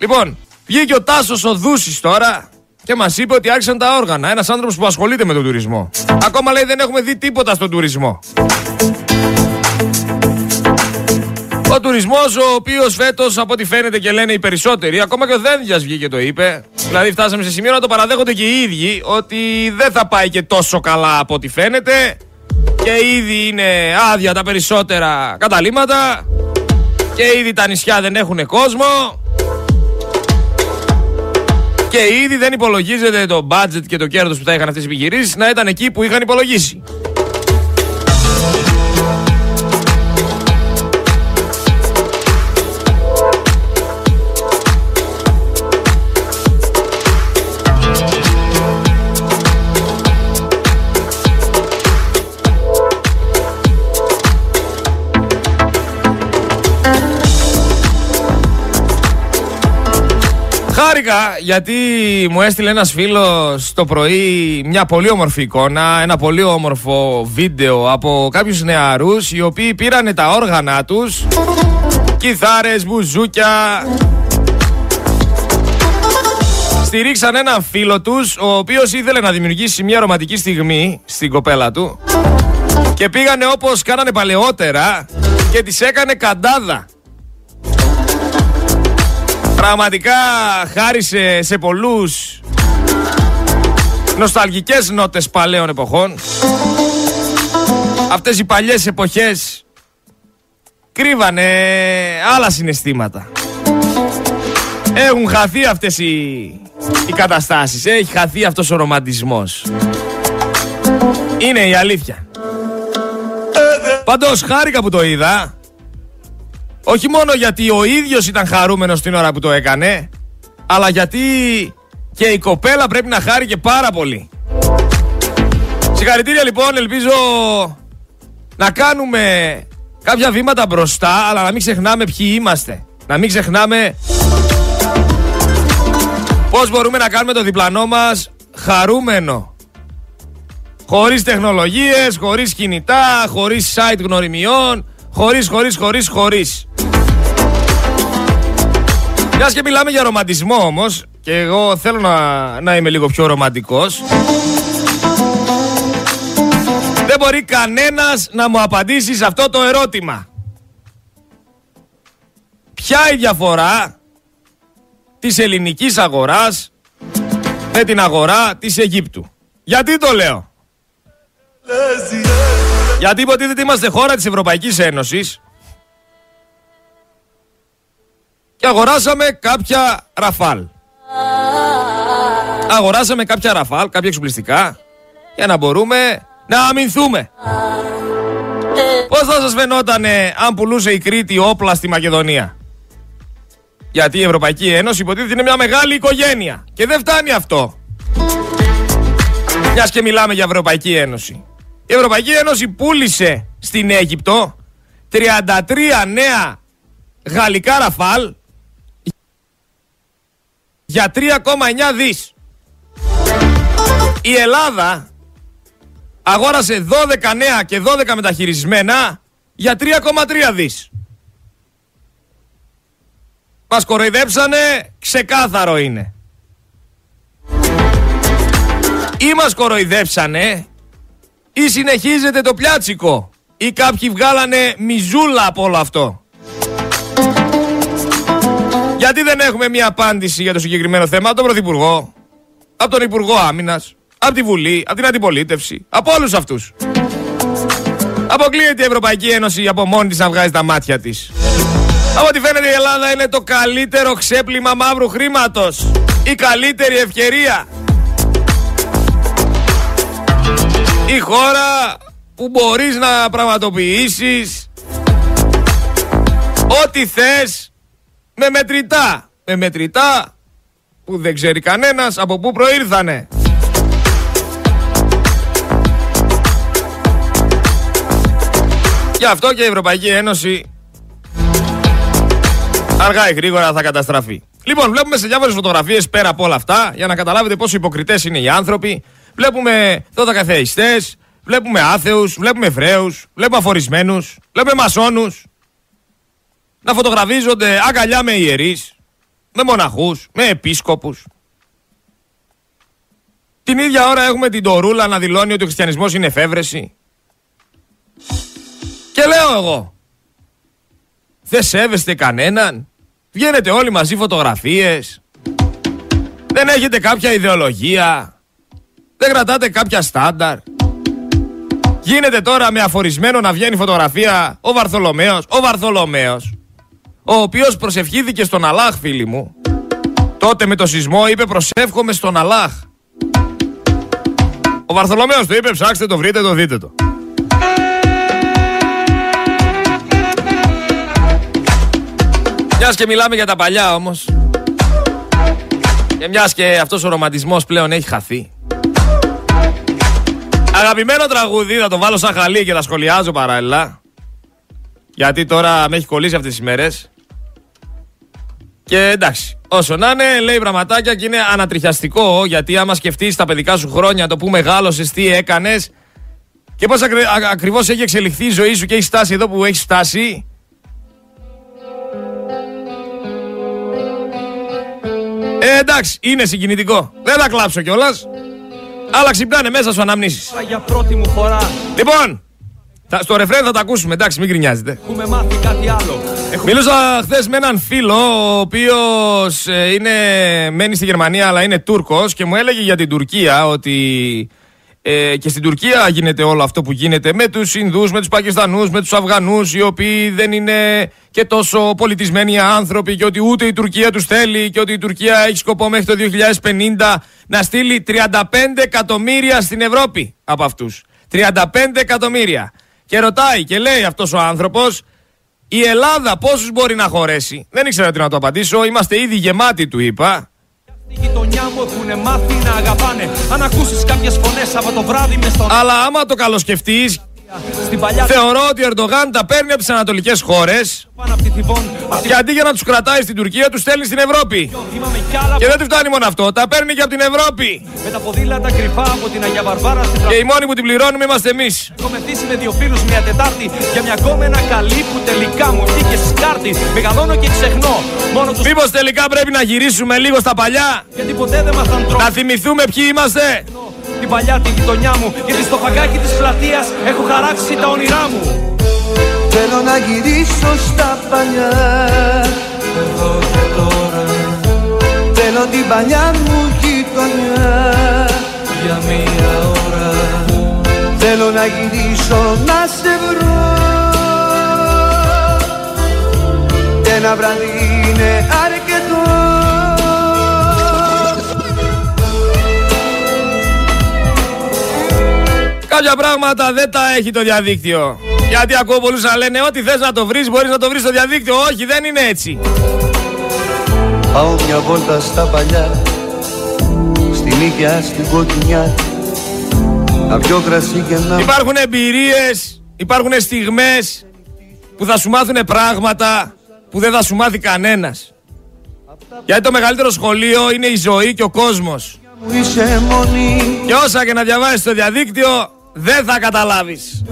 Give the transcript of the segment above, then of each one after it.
Λοιπόν, βγήκε ο Τάσος ο Δούσης τώρα και μας είπε ότι άρχισαν τα όργανα. Ένας άνθρωπος που ασχολείται με τον τουρισμό. Ακόμα λέει δεν έχουμε δει τίποτα στον τουρισμό. Ο τουρισμός, ο οποίος φέτος από ό,τι φαίνεται και λένε οι περισσότεροι, ακόμα και ο Δένδιας βγήκε και το είπε. Δηλαδή, φτάσαμε σε σημείο να το παραδέχονται και οι ίδιοι ότι δεν θα πάει και τόσο καλά από ό,τι φαίνεται. Και ήδη είναι άδεια τα περισσότερα καταλήμματα. Και ήδη τα νησιά δεν έχουν κόσμο. Και ήδη δεν υπολογίζεται το budget και το κέρδος που θα είχαν αυτές οι επιχειρήσεις να ήταν εκεί που είχαν υπολογίσει. Χάρηκα γιατί μου έστειλε ένας φίλος το πρωί μια πολύ όμορφη εικόνα, ένα πολύ όμορφο βίντεο από κάποιους νεαρούς οι οποίοι πήρανε τα όργανα τους, κιθάρες, μπουζούκια, στηρίξαν έναν φίλο τους ο οποίος ήθελε να δημιουργήσει μια ρομαντική στιγμή στην κοπέλα του. Και πήγανε όπως κάνανε παλαιότερα και τις έκανε καντάδα. Πραγματικά χάρισε σε πολλούς νοσταλγικές νότες παλαιών εποχών. Αυτές οι παλιές εποχές κρύβανε άλλα συναισθήματα. Έχουν χαθεί αυτές οι, οι καταστάσεις. Έχει χαθεί αυτός ο ρομαντισμός. Είναι η αλήθεια. Πάντως χάρηκα που το είδα. Όχι μόνο γιατί ο ίδιος ήταν χαρούμενος την ώρα που το έκανε, αλλά γιατί και η κοπέλα πρέπει να χάρει και πάρα πολύ. Συγχαρητήρια λοιπόν, ελπίζω να κάνουμε κάποια βήματα μπροστά, αλλά να μην ξεχνάμε ποιοι είμαστε. Να μην ξεχνάμε πώς μπορούμε να κάνουμε το διπλανό μας χαρούμενο. Χωρίς τεχνολογίες, χωρίς κινητά, χωρίς site γνωριμιών, χωρίς, χωρίς, χωρίς, χωρίς. Μιας και μιλάμε για ρομαντισμό όμως, και εγώ θέλω να, να είμαι λίγο πιο ρομαντικός. Δεν μπορεί κανένας να μου απαντήσει σε αυτό το ερώτημα. Ποια η διαφορά της ελληνικής αγοράς με την αγορά της Αιγύπτου; Γιατί το λέω; Γιατί υποτίθεται είμαστε χώρα της Ευρωπαϊκής Ένωσης και αγοράσαμε κάποια ραφάλ. Αγοράσαμε κάποια ραφάλ, κάποια εξοπλιστικά για να μπορούμε να αμυνθούμε. Πώς θα σας φαινότανε αν πουλούσε η Κρήτη όπλα στη Μακεδονία; Γιατί η Ευρωπαϊκή Ένωση υποτίθεται είναι μια μεγάλη οικογένεια. Και δεν φτάνει αυτό. Μιας και μιλάμε για Ευρωπαϊκή Ένωση. Η Ευρωπαϊκή Ένωση πούλησε στην Αίγυπτο 33 νέα γαλλικά ραφάλ για 3,9 δις. Η Ελλάδα αγόρασε 12 νέα και 12 μεταχειρισμένα για 3,3 δις. Μας κοροϊδέψανε, ξεκάθαρο είναι. Ή μας κοροϊδέψανε ή συνεχίζεται το πιάτσικο ή κάποιοι βγάλανε μιζούλα από όλο αυτό. Γιατί δεν έχουμε μια απάντηση για το συγκεκριμένο θέμα από τον Πρωθυπουργό, από τον Υπουργό Άμυνας, από τη Βουλή, από την Αντιπολίτευση, από όλους αυτούς. Αποκλείεται η Ευρωπαϊκή Ένωση από μόνη της να βγάζει τα μάτια της. Από ό,τι φαίνεται η Ελλάδα είναι το καλύτερο ξέπλυμα μαύρου χρήματος. Η καλύτερη ευκαιρία. Η χώρα που μπορείς να πραγματοποιήσεις ό,τι θες με μετρητά. Με μετρητά που δεν ξέρει κανένας από πού προήρθανε. Γι' αυτό και η Ευρωπαϊκή Ένωση αργά ή γρήγορα θα καταστραφεί. Λοιπόν, βλέπουμε σε διάφορες φωτογραφίες πέρα από όλα αυτά, για να καταλάβετε πόσο υποκριτές είναι οι άνθρωποι. Βλέπουμε καθεϊστέ, βλέπουμε άθεους, βλέπουμε Εβραίους, βλέπουμε αφορισμένους, βλέπουμε μασόνους να φωτογραφίζονται αγκαλιά με ιερείς. με μοναχούς, με επίσκοπους. Την ίδια ώρα έχουμε την Τορούλα να δηλώνει ότι ο χριστιανισμός είναι εφεύρεση. Και λέω εγώ, δεν σέβεστε κανέναν, βγαίνετε όλοι μαζί φωτογραφίες, δεν έχετε κάποια ιδεολογία, δεν κρατάτε κάποια στάνταρ. Γίνεται τώρα με αφορισμένο να βγαίνει φωτογραφία ο Βαρθολομέος, ο Βαρθολομέος, ο οποίος προσευχήθηκε στον Αλάχ φίλοι μου. Τότε με το σεισμό είπε προσεύχομαι στον Αλάχ. Ο Βαρθολομέος το είπε ψάξτε το βρείτε το δείτε το. Μιας και μιλάμε για τα παλιά όμως και μιας και αυτός ο ρομαντισμός πλέον έχει χαθεί Αγαπημένο τραγούδι, θα το βάλω σαν χαλί και θα σχολιάζω παράλληλα. Γιατί τώρα με έχει κολλήσει αυτές τις μέρες. Και εντάξει, όσο να είναι, λέει πραγματάκια και είναι ανατριχιαστικό. Γιατί άμα σκεφτείς τα παιδικά σου χρόνια το που μεγάλωσες, τι έκανες και πώς ακρι, ακριβώς έχει εξελιχθεί η ζωή σου και έχει φτάσει εδώ που έχεις φτάσει. Ε, εντάξει, είναι συγκινητικό. Δεν θα κλάψω κιόλας. Αλλά ξυπνάνε μέσα σου αναμνήσεις. Για πρώτη μου φορά. Λοιπόν, θα, στο ρεφρέν θα τα ακούσουμε, εντάξει, μην γκρινιάζετε. Έχουμε μάθει κάτι άλλο. Μιλούσα χθες με έναν φίλο, ο οποίος ε, είναι, μένει στη Γερμανία, αλλά είναι Τούρκος και μου έλεγε για την Τουρκία ότι ε, και στην Τουρκία γίνεται όλο αυτό που γίνεται με τους Ινδούς, με τους Πακιστανούς, με τους Αφγανούς οι οποίοι δεν είναι και τόσο πολιτισμένοι άνθρωποι και ότι ούτε η Τουρκία τους θέλει και ότι η Τουρκία έχει σκοπό μέχρι το 2050 να στείλει 35 εκατομμύρια στην Ευρώπη από αυτούς. 35 εκατομμύρια. Και ρωτάει και λέει αυτός ο άνθρωπος η Ελλάδα πόσους μπορεί να χωρέσει; Δεν ήξερα τι να το απαντήσω, είμαστε ήδη γεμάτοι του είπα. Στη γειτονιά μου έχουν μάθει να αγαπάνε. Αν ακούσεις κάποιες φωνές από το βράδυ μες στον. Αλλά άμα το καλοσκεφτείς, Θεωρώ ότι ο Ερντογάν τα παίρνει από τις ανατολικές χώρες και αντί για να τους κρατάει στην Τουρκία, τους στέλνει στην Ευρώπη. Και δεν του φτάνει μόνο αυτό, τα παίρνει και από την Ευρώπη. Με τα ποδήλατα κρυφά από την Αγία Βαρβάρα στην Και οι μόνοι που την πληρώνουμε είμαστε εμείς. Έχω μεθύσει με δύο φίλους μια Τετάρτη για μια κόμενα καλή που τελικά μου βγήκε σκάρτη. Μεγαλώνω και ξεχνώ. Μόνο του. Μήπως τελικά πρέπει να γυρίσουμε λίγο στα παλιά; Γιατί ποτέ δεν μα Να θυμηθούμε ποιοι είμαστε; Την παλιά τη γειτονιά μου Γιατί στο φαγκάκι της πλατείας έχω χαράξει τα όνειρά μου. Θέλω να γυρίσω στα παλιά Εδώ και τώρα. Θέλω την παλιά μου γειτονιά. Για μία ώρα. Θέλω να γυρίσω να σε βρω. Ένα βράδυ είναι αρκετό Κάποια πράγματα δεν τα έχει το διαδίκτυο. Γιατί ακούω πολλούς να λένε ότι θες να το βρεις μπορείς να το βρεις στο διαδίκτυο. Όχι, δεν είναι έτσι. Πάω μια βόλτα στα παλιά Στην Ήγια, στην Κοκκινιά Να πιω κρασί και να... Υπάρχουν εμπειρίες, υπάρχουν στιγμές που θα σου μάθουν πράγματα που δεν θα σου μάθει κανένας. Γιατί το μεγαλύτερο σχολείο είναι η ζωή και ο κόσμος. Και όσα και να διαβάσεις στο διαδίκτυο δεν θα καταλάβεις.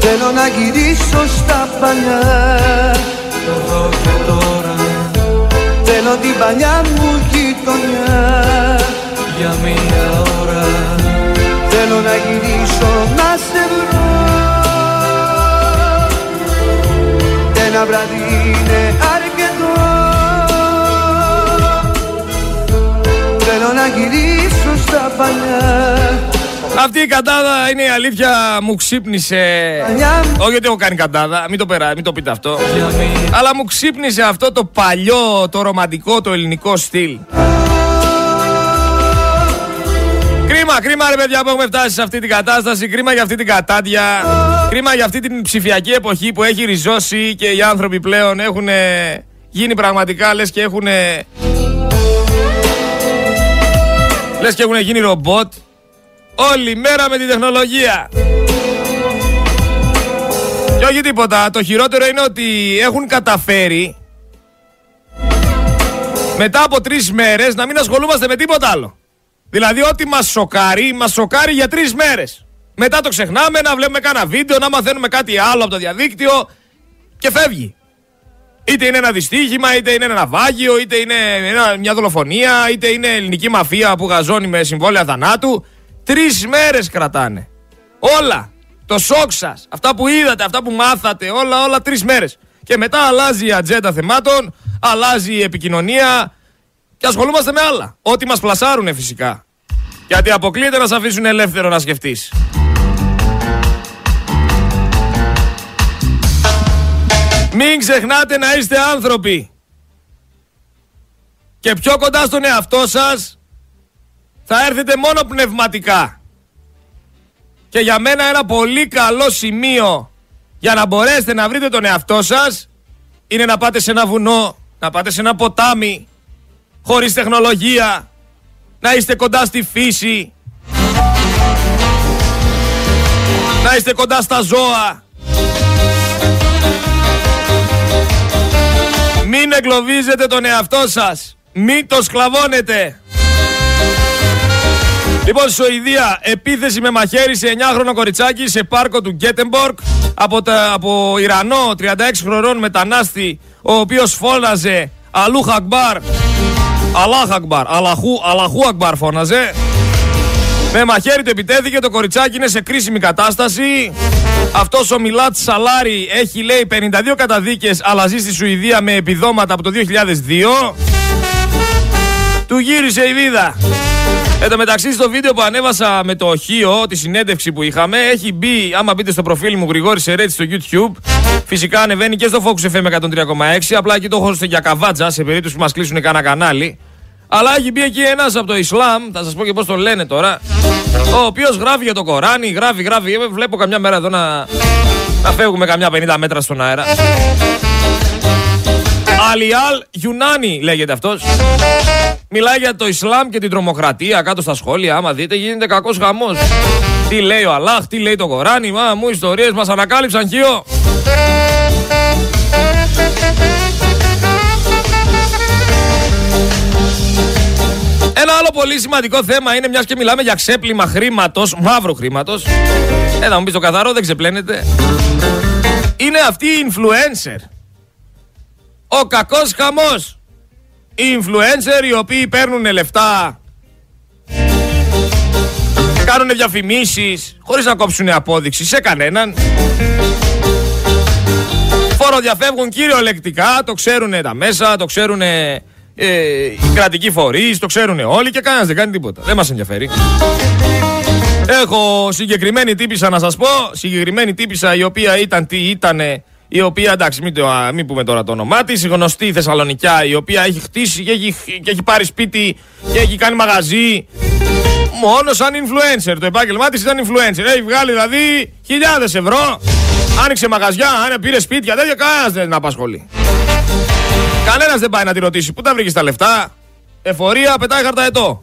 Θέλω να γυρίσω στα παλιά Εδώ και τώρα. Θέλω την παλιά μου γειτονιά. Για μία ώρα. Θέλω να γυρίσω να σε βρω. Ένα βράδυ είναι να γυρίσω στα παλιά αυτή η κατάδα είναι η αλήθεια μου ξύπνησε. Όχι ότι έχω κάνει κατάδα, μην το, περά, μην το πείτε αυτό. Αλλά μου ξύπνησε αυτό το παλιό, το ρομαντικό, το ελληνικό στυλ. Κρίμα, κρίμα ρε παιδιά που έχουμε φτάσει σε αυτή την κατάσταση. Κρίμα για αυτή την κατάδια. Κρίμα για αυτή την ψηφιακή εποχή που έχει ριζώσει και οι άνθρωποι πλέον έχουν γίνει πραγματικά λες και έχουν Λες και έχουν γίνει ρομπότ Όλη μέρα με την τεχνολογία. Και όχι τίποτα Το χειρότερο είναι ότι έχουν καταφέρει Μετά από τρεις μέρες να μην ασχολούμαστε με τίποτα άλλο. Δηλαδή ό,τι μας σοκάρει Μας σοκάρει για τρεις μέρες. Μετά το ξεχνάμε να βλέπουμε κάνα βίντεο, να μαθαίνουμε κάτι άλλο από το διαδίκτυο και φεύγει. Είτε είναι ένα δυστύχημα, είτε είναι ένα ναυάγιο, είτε είναι μια δολοφονία, είτε είναι ελληνική μαφία που γαζώνει με συμβόλαια θανάτου. Τρεις μέρες κρατάνε. Όλα. Το σοκ σας. Αυτά που είδατε, αυτά που μάθατε, όλα, όλα τρεις μέρες. Και μετά αλλάζει η ατζέντα θεμάτων, αλλάζει η επικοινωνία και ασχολούμαστε με άλλα. Ό,τι μας πλασάρουν φυσικά. Γιατί αποκλείεται να σε αφήσουν ελεύθερο να σκεφτείς. Μην ξεχνάτε να είστε άνθρωποι. Και πιο κοντά στον εαυτό σας θα έρθετε μόνο πνευματικά. Και για μένα ένα πολύ καλό σημείο για να μπορέσετε να βρείτε τον εαυτό σας είναι να πάτε σε ένα βουνό, να πάτε σε ένα ποτάμι, χωρίς τεχνολογία, να είστε κοντά στη φύση, να είστε κοντά στα ζώα, εγκλωβίζετε τον εαυτό σας. Μην το σκλαβώνετε. Λοιπόν, στη Σουηδία, επίθεση με μαχαίρι σε 9χρονο κοριτσάκι σε πάρκο του Γκέτεμπορκ από, τα, από Ιρανό 36 χρονών μετανάστη, ο οποίος φώναζε Αλούχ Ακμπάρ. Αλάχ Ακμπάρ. Αλαχού, Αλαχού Ακμπάρ φώναζε. Με μαχαίρι το επιτέθηκε, το κοριτσάκι είναι σε κρίσιμη κατάσταση. Αυτός ο Μιλάτ Σαλάρι έχει λέει 52 καταδίκες αλλά ζει στη Σουηδία με επιδόματα από το 2002. Του γύρισε η βίδα. Εν τω μεταξύ στο βίντεο που ανέβασα με το οχείο, τη συνέντευξη που είχαμε, έχει μπει, άμα μπείτε στο προφίλ μου Γρηγόρη Σερέτη στο YouTube, φυσικά ανεβαίνει και στο Focus FM 103,6, απλά εκεί το έχω για καβάτζα σε περίπτωση που μας κλείσουν κανένα κανάλι. Αλλά έχει μπει εκεί ένας από το Ισλάμ, θα σας πω και πώς το λένε τώρα, ο οποίος γράφει για το Κοράνι, γράφει, γράφει. Βλέπω καμιά μέρα εδώ να, να φεύγουμε καμιά 50 μέτρα στον αέρα. Αλιάλ Γιουνάνι λέγεται αυτός. Μιλάει για το Ισλάμ και την τρομοκρατία κάτω στα σχόλια. Άμα δείτε, γίνεται κακός χαμός. Τι λέει ο Αλάχ, τι λέει το Κοράνι, μα μου ιστορίες μας ανακάλυψαν χείο. Ένα άλλο πολύ σημαντικό θέμα είναι μιας και μιλάμε για ξέπλυμα χρήματος, μαύρο χρήματος. Ε, θα μου πεις το καθαρό, δεν ξεπλένεται. Είναι αυτοί οι influencer. Ο κακός χαμός. Οι influencer οι οποίοι παίρνουν λεφτά. Κάνουν διαφημίσεις χωρίς να κόψουν απόδειξη σε κανέναν. Φοροδιαφεύγουν κυριολεκτικά, το ξέρουν τα μέσα, το ξέρουν ε, οι κρατικοί φορείς, το ξέρουν όλοι και κανένας δεν κάνει τίποτα. Δεν μας ενδιαφέρει. Έχω συγκεκριμένη τύπησα να σας πω. Συγκεκριμένη τύπησα η οποία ήταν τι ήτανε. Η οποία εντάξει, μην, το, μην πούμε τώρα το όνομά της. Γνωστή Θεσσαλονικιά, η οποία έχει χτίσει και έχει, και έχει πάρει σπίτι και έχει κάνει μαγαζί. Μόνος σαν influencer. Το επάγγελμά της ήταν influencer. Έχει βγάλει δηλαδή χιλιάδες ευρώ. Άνοιξε μαγαζιά, αν πήρε σπίτια, τέτοια κανένας δεν απασχολεί. Κανένας δεν πάει να τη ρωτήσει πού τα βρήκες τα λεφτά. Εφορία πετάει χαρταετό.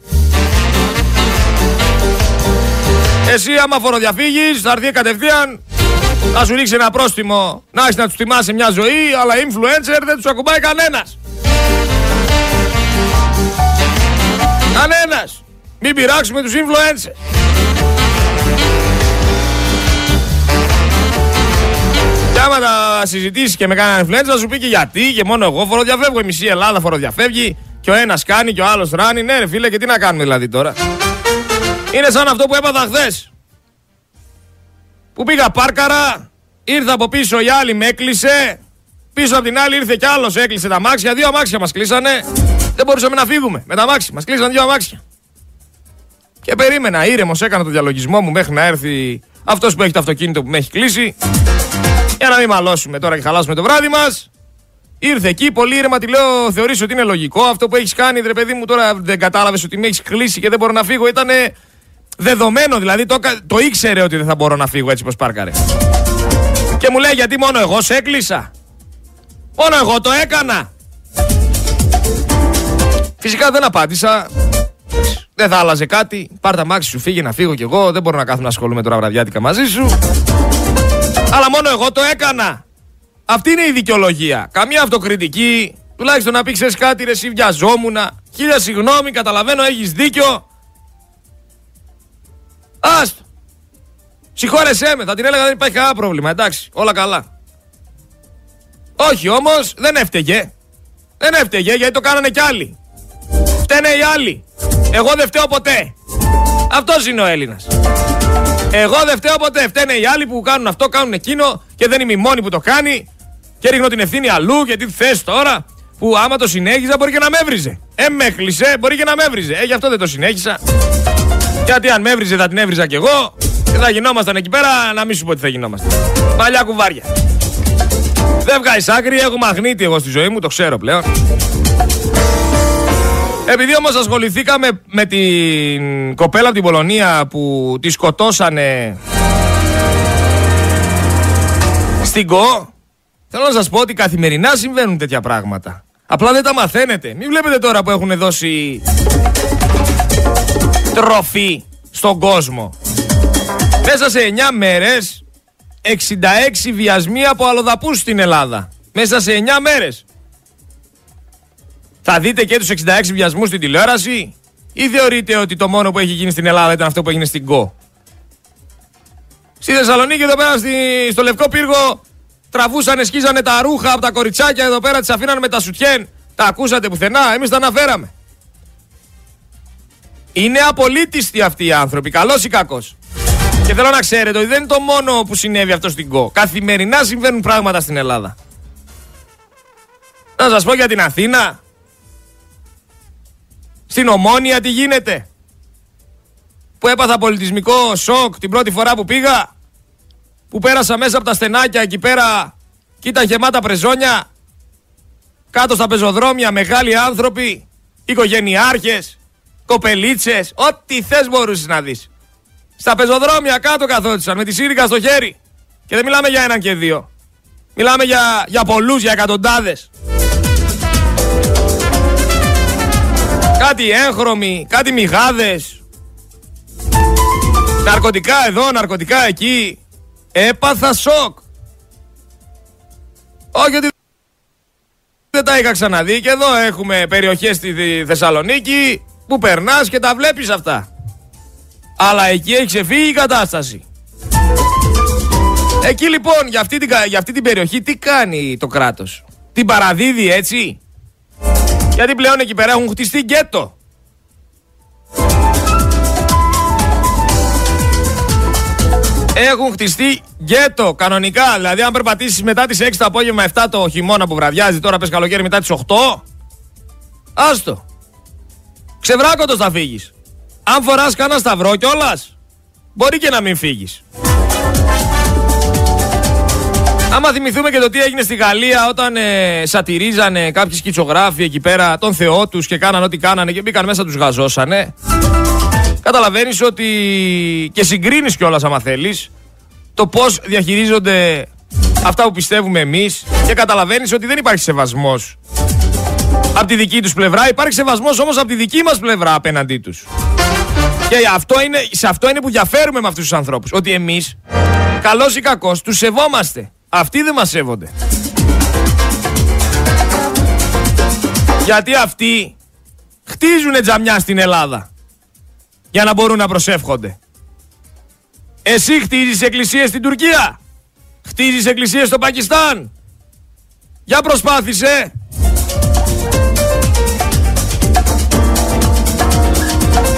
Εσύ άμα φοροδιαφύγεις θα έρθει κατευθείαν να σου ρίξει ένα πρόστιμο να έχεις να τους τιμάσει μια ζωή αλλά influencer δεν τους ακουμπάει κανένας. Κανένας. Μην πειράξουμε τους influencers. Και άμα τα συζητήσεις και με κανέναν influencer, θα σου πει και γιατί και μόνο εγώ φοροδιαφεύγω. Η μισή Ελλάδα φοροδιαφεύγει και ο ένας κάνει και ο άλλος ράνει. Ναι, ρε φίλε, και τι να κάνουμε δηλαδή τώρα; Είναι σαν αυτό που έπαθα χθες. Που πήγα πάρκαρα, ήρθα από πίσω η άλλη με έκλεισε. Πίσω από την άλλη ήρθε κι άλλος, έκλεισε τα μάξια. Δύο αμάξια μας κλείσανε. Δεν μπορούσαμε να φύγουμε με τα μάξια. Μας κλείσαν δύο αμάξια. Και περίμενα, ήρεμος έκανα το διαλογισμό μου μέχρι να έρθει αυτός που έχει το αυτοκίνητο που με έχει κλείσει. Για να μην μαλώσουμε τώρα και χαλάσουμε το βράδυ μας. Ήρθε εκεί, πολύ ήρεμα, τη λέω: Θεωρείς ότι είναι λογικό αυτό που έχεις κάνει, ρε παιδί μου. Τώρα δεν κατάλαβες ότι με έχεις κλείσει και δεν μπορώ να φύγω. Ήταν δεδομένο, δηλαδή το, το ήξερε ότι δεν θα μπορώ να φύγω έτσι πως πάρκαρε. Και μου λέει: Γιατί μόνο εγώ σε έκλεισα; Μόνο εγώ το έκανα; Φυσικά δεν απάντησα. Δεν θα άλλαζε κάτι. Πάρ τα μάξι σου, φύγει να φύγω κι εγώ. Δεν μπορώ να κάθομαι να ασχολούμαι τώρα βραδιάτικα μαζί σου. Αλλά μόνο εγώ το έκανα. Αυτή είναι η δικαιολογία. Καμία αυτοκριτική. Τουλάχιστον να πει ξέρεις κάτι, ρε, εσύ βιαζόμουν. Χίλια συγγνώμη, καταλαβαίνω, έχεις δίκιο. Άστο. Συγχώρεσέ με, θα την έλεγα δεν υπάρχει κανένα πρόβλημα. Εντάξει, όλα καλά. Όχι όμως, δεν έφταιγε. Δεν έφταιγε γιατί το κάνανε κι άλλοι. Φταίνε οι άλλοι. Εγώ δεν φταίω ποτέ. Αυτός είναι ο Έλληνας. Εγώ δεν φταίω ποτέ. Φταίνε οι άλλοι που κάνουν αυτό, κάνουν εκείνο και δεν είμαι η μόνη που το κάνει. Και ρίχνω την ευθύνη αλλού και τι θες τώρα. Που άμα το συνέχιζα μπορεί και να με έβριζε. Ε, με έκλεισε, μπορεί και να με έβριζε. Ε, γι' αυτό δεν το συνέχισα. Γιατί αν με έβριζε θα την έβριζα κι εγώ. Και θα γινόμασταν εκεί πέρα να μην σου πω τι θα γινόμασταν. Παλιά κουβάρια. Δεν βγάζει άκρη, έχω μαγνήτη εγώ στη ζωή μου, το ξέρω πλέον. Επειδή όμως ασχοληθήκαμε με την κοπέλα από την Πολωνία που τη σκοτώσανε στην ΚΟ, θέλω να σας πω ότι καθημερινά συμβαίνουν τέτοια πράγματα. Απλά δεν τα μαθαίνετε. Μην βλέπετε τώρα που έχουν δώσει τροφή στον κόσμο. Μέσα σε 9 μέρες 66 βιασμοί από αλλοδαπούς στην Ελλάδα. Μέσα σε 9 μέρες. Θα δείτε και τους 66 βιασμούς στην τηλεόραση ή θεωρείτε ότι το μόνο που έχει γίνει στην Ελλάδα ήταν αυτό που έγινε στην ΚΟ; Στη Θεσσαλονίκη εδώ πέρα στη, στο Λευκό Πύργο τραβούσαν, σκίζανε τα ρούχα από τα κοριτσάκια εδώ πέρα, τις αφήνανε με τα σουτιέν. Τα ακούσατε πουθενά, εμείς τα αναφέραμε. Είναι απολύτιστοι αυτοί οι άνθρωποι, καλός ή κακός. Και θέλω να ξέρετε ότι δεν είναι το μόνο που συνέβη αυτό στην ΚΟ. Καθημερινά συμβαίνουν πράγματα στην Ελλάδα. Να σας πω για την Αθήνα. Στην Ομόνια τι γίνεται; Που έπαθα πολιτισμικό σοκ την πρώτη φορά που πήγα. Που πέρασα μέσα από τα στενάκια εκεί πέρα και ήταν γεμάτα πρεζόνια. Κάτω στα πεζοδρόμια μεγάλοι άνθρωποι, οικογενειάρχες, κοπελίτσες, ό,τι θες μπορούσες να δεις. Στα πεζοδρόμια κάτω καθόντουσαν με τη σύρικα στο χέρι. Και δεν μιλάμε για έναν και δύο. Μιλάμε για, για πολλούς, για εκατοντάδες. Κάτι έγχρωμοι, κάτι μηγάδες. Ναρκωτικά εδώ, ναρκωτικά εκεί. Έπαθα σοκ. Όχι ότι δεν τα είχα ξαναδεί και εδώ έχουμε περιοχές στη Θεσσαλονίκη που περνάς και τα βλέπεις αυτά. Αλλά εκεί έχει ξεφύγει η κατάσταση. Εκεί λοιπόν, για αυτή, την, για αυτή την περιοχή, τι κάνει το κράτος; Την παραδίδει έτσι; Γιατί πλέον εκεί πέρα έχουν χτιστεί γκέτο. Έχουν χτιστεί γκέτο κανονικά. Δηλαδή, αν περπατήσεις μετά τις 6 το απόγευμα, 7 το χειμώνα που βραδιάζει, τώρα πες καλοκαίρι μετά τις 8. Άστο. Ξεβράκωτος θα φύγεις. Αν φοράς κανένα σταυρό κιόλας, μπορεί και να μην φύγεις. Άμα θυμηθούμε και το τι έγινε στη Γαλλία όταν ε, σατυρίζανε κάποιοι σκητσογράφοι εκεί πέρα τον Θεό τους και κάναν ό,τι κάνανε και μπήκαν μέσα τους γαζώσανε. Καταλαβαίνεις ότι και συγκρίνεις κιόλας άμα θέλεις το πώς διαχειρίζονται αυτά που πιστεύουμε εμείς και καταλαβαίνεις ότι δεν υπάρχει σεβασμός από τη δική τους πλευρά. Υπάρχει σεβασμός όμως από τη δική μας πλευρά απέναντί τους. Και αυτό είναι, σε αυτό είναι που διαφέρουμε με αυτούς τους ανθρώπους. Ότι εμείς, καλός ή κακός, τους σεβόμαστε. Αυτοί δεν μας σέβονται. Γιατί αυτοί χτίζουν τζαμιά στην Ελλάδα για να μπορούν να προσεύχονται. Εσύ χτίζεις εκκλησίες στην Τουρκία. Χτίζεις εκκλησίες στο Πακιστάν. Για προσπάθησε.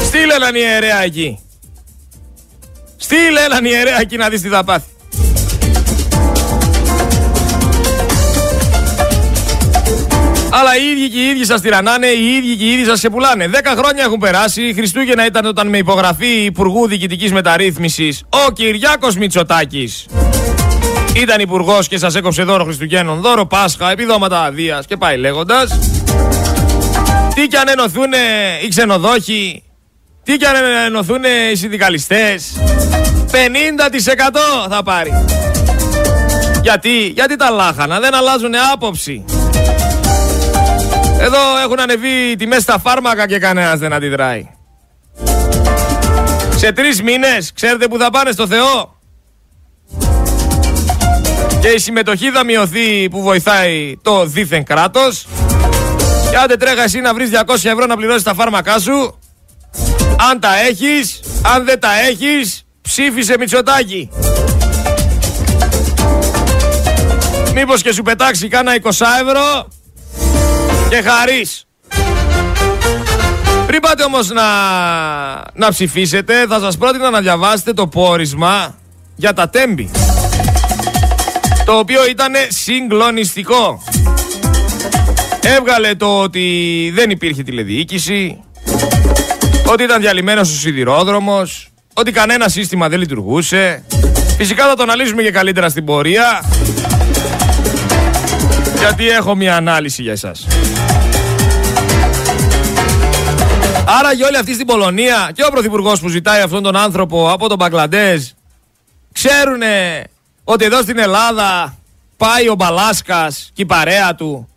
Στείλε έναν ιερέα εκεί. Στείλε έναν ιερέα εκεί να δεις τι θα πάθει. Αλλά οι ίδιοι και οι ίδιοι σας τυραννάνε, οι ίδιοι και οι ίδιοι σας ξεπουλάνε. Δέκα χρόνια έχουν περάσει. Η Χριστούγεννα ήταν όταν με υπογραφή Υπουργού Διοικητικής Μεταρρύθμισης ο Κυριάκος Μητσοτάκης ήταν υπουργός και σας έκοψε δώρο Χριστουγέννων, δώρο Πάσχα, επιδόματα αδεία και πάει λέγοντας. Τι κι αν ενωθούν οι ξενοδόχοι, τι κι αν ενωθούν οι συνδικαλιστές 50% θα πάρει Γιατί, γιατί τα λάχανα δεν αλλάζουν άποψη Εδώ έχουν ανεβεί τιμές στα φάρμακα και κανένας δεν αντιδράει. Σε τρεις μήνες ξέρετε που θα πάνε στο Θεό; Και η συμμετοχή θα μειωθεί που βοηθάει το δίθεν κράτος. Και άντε τρέχα εσύ να βρεις 200 ευρώ να πληρώσεις τα φάρμακά σου. Αν τα έχεις, αν δεν τα έχεις, ψήφισε Μητσοτάκη. Μήπως και σου πετάξει κάνα 20 ευρώ και χαρείς. Πριν πάτε όμως να, να ψηφίσετε, θα σας πρότεινα να διαβάσετε το πόρισμα για τα τέμπη. Το οποίο ήταν συγκλονιστικό. Έβγαλε το ότι δεν υπήρχε τηλεδιοίκηση, ότι ήταν διαλυμένος ο σιδηρόδρομος, ότι κανένα σύστημα δεν λειτουργούσε. Φυσικά θα το αναλύσουμε και καλύτερα στην πορεία. Γιατί έχω μια ανάλυση για εσάς. Άρα για όλη αυτή στην Πολωνία και ο Πρωθυπουργός που ζητάει αυτόν τον άνθρωπο από τον Μπαγκλαντέζ ξέρουν ότι εδώ στην Ελλάδα πάει ο Μπαλάσκας και η παρέα του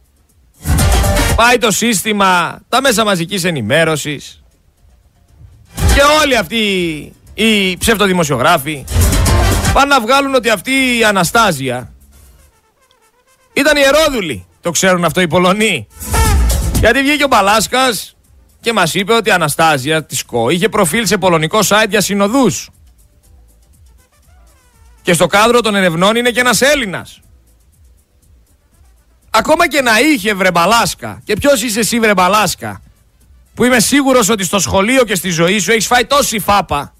πάει το σύστημα, τα μέσα μαζικής ενημέρωσης και όλοι αυτοί οι ψευτοδημοσιογράφοι πάνε να βγάλουν ότι αυτή η Αναστάζια ήταν ιερόδουλη. Το ξέρουν αυτό οι Πολωνοί. Γιατί βγήκε ο Μπαλάσκας και μας είπε ότι η Αναστάζια της ΚΟ είχε προφίλ σε πολωνικό site για συνοδούς. Και στο κάδρο των ερευνών είναι και ένας Έλληνας. Ακόμα και να είχε βρεμπαλάσκα. Και ποιος είσαι εσύ βρεμπαλάσκα. Που είμαι σίγουρος ότι στο σχολείο και στη ζωή σου έχεις φάει τόση φάπα.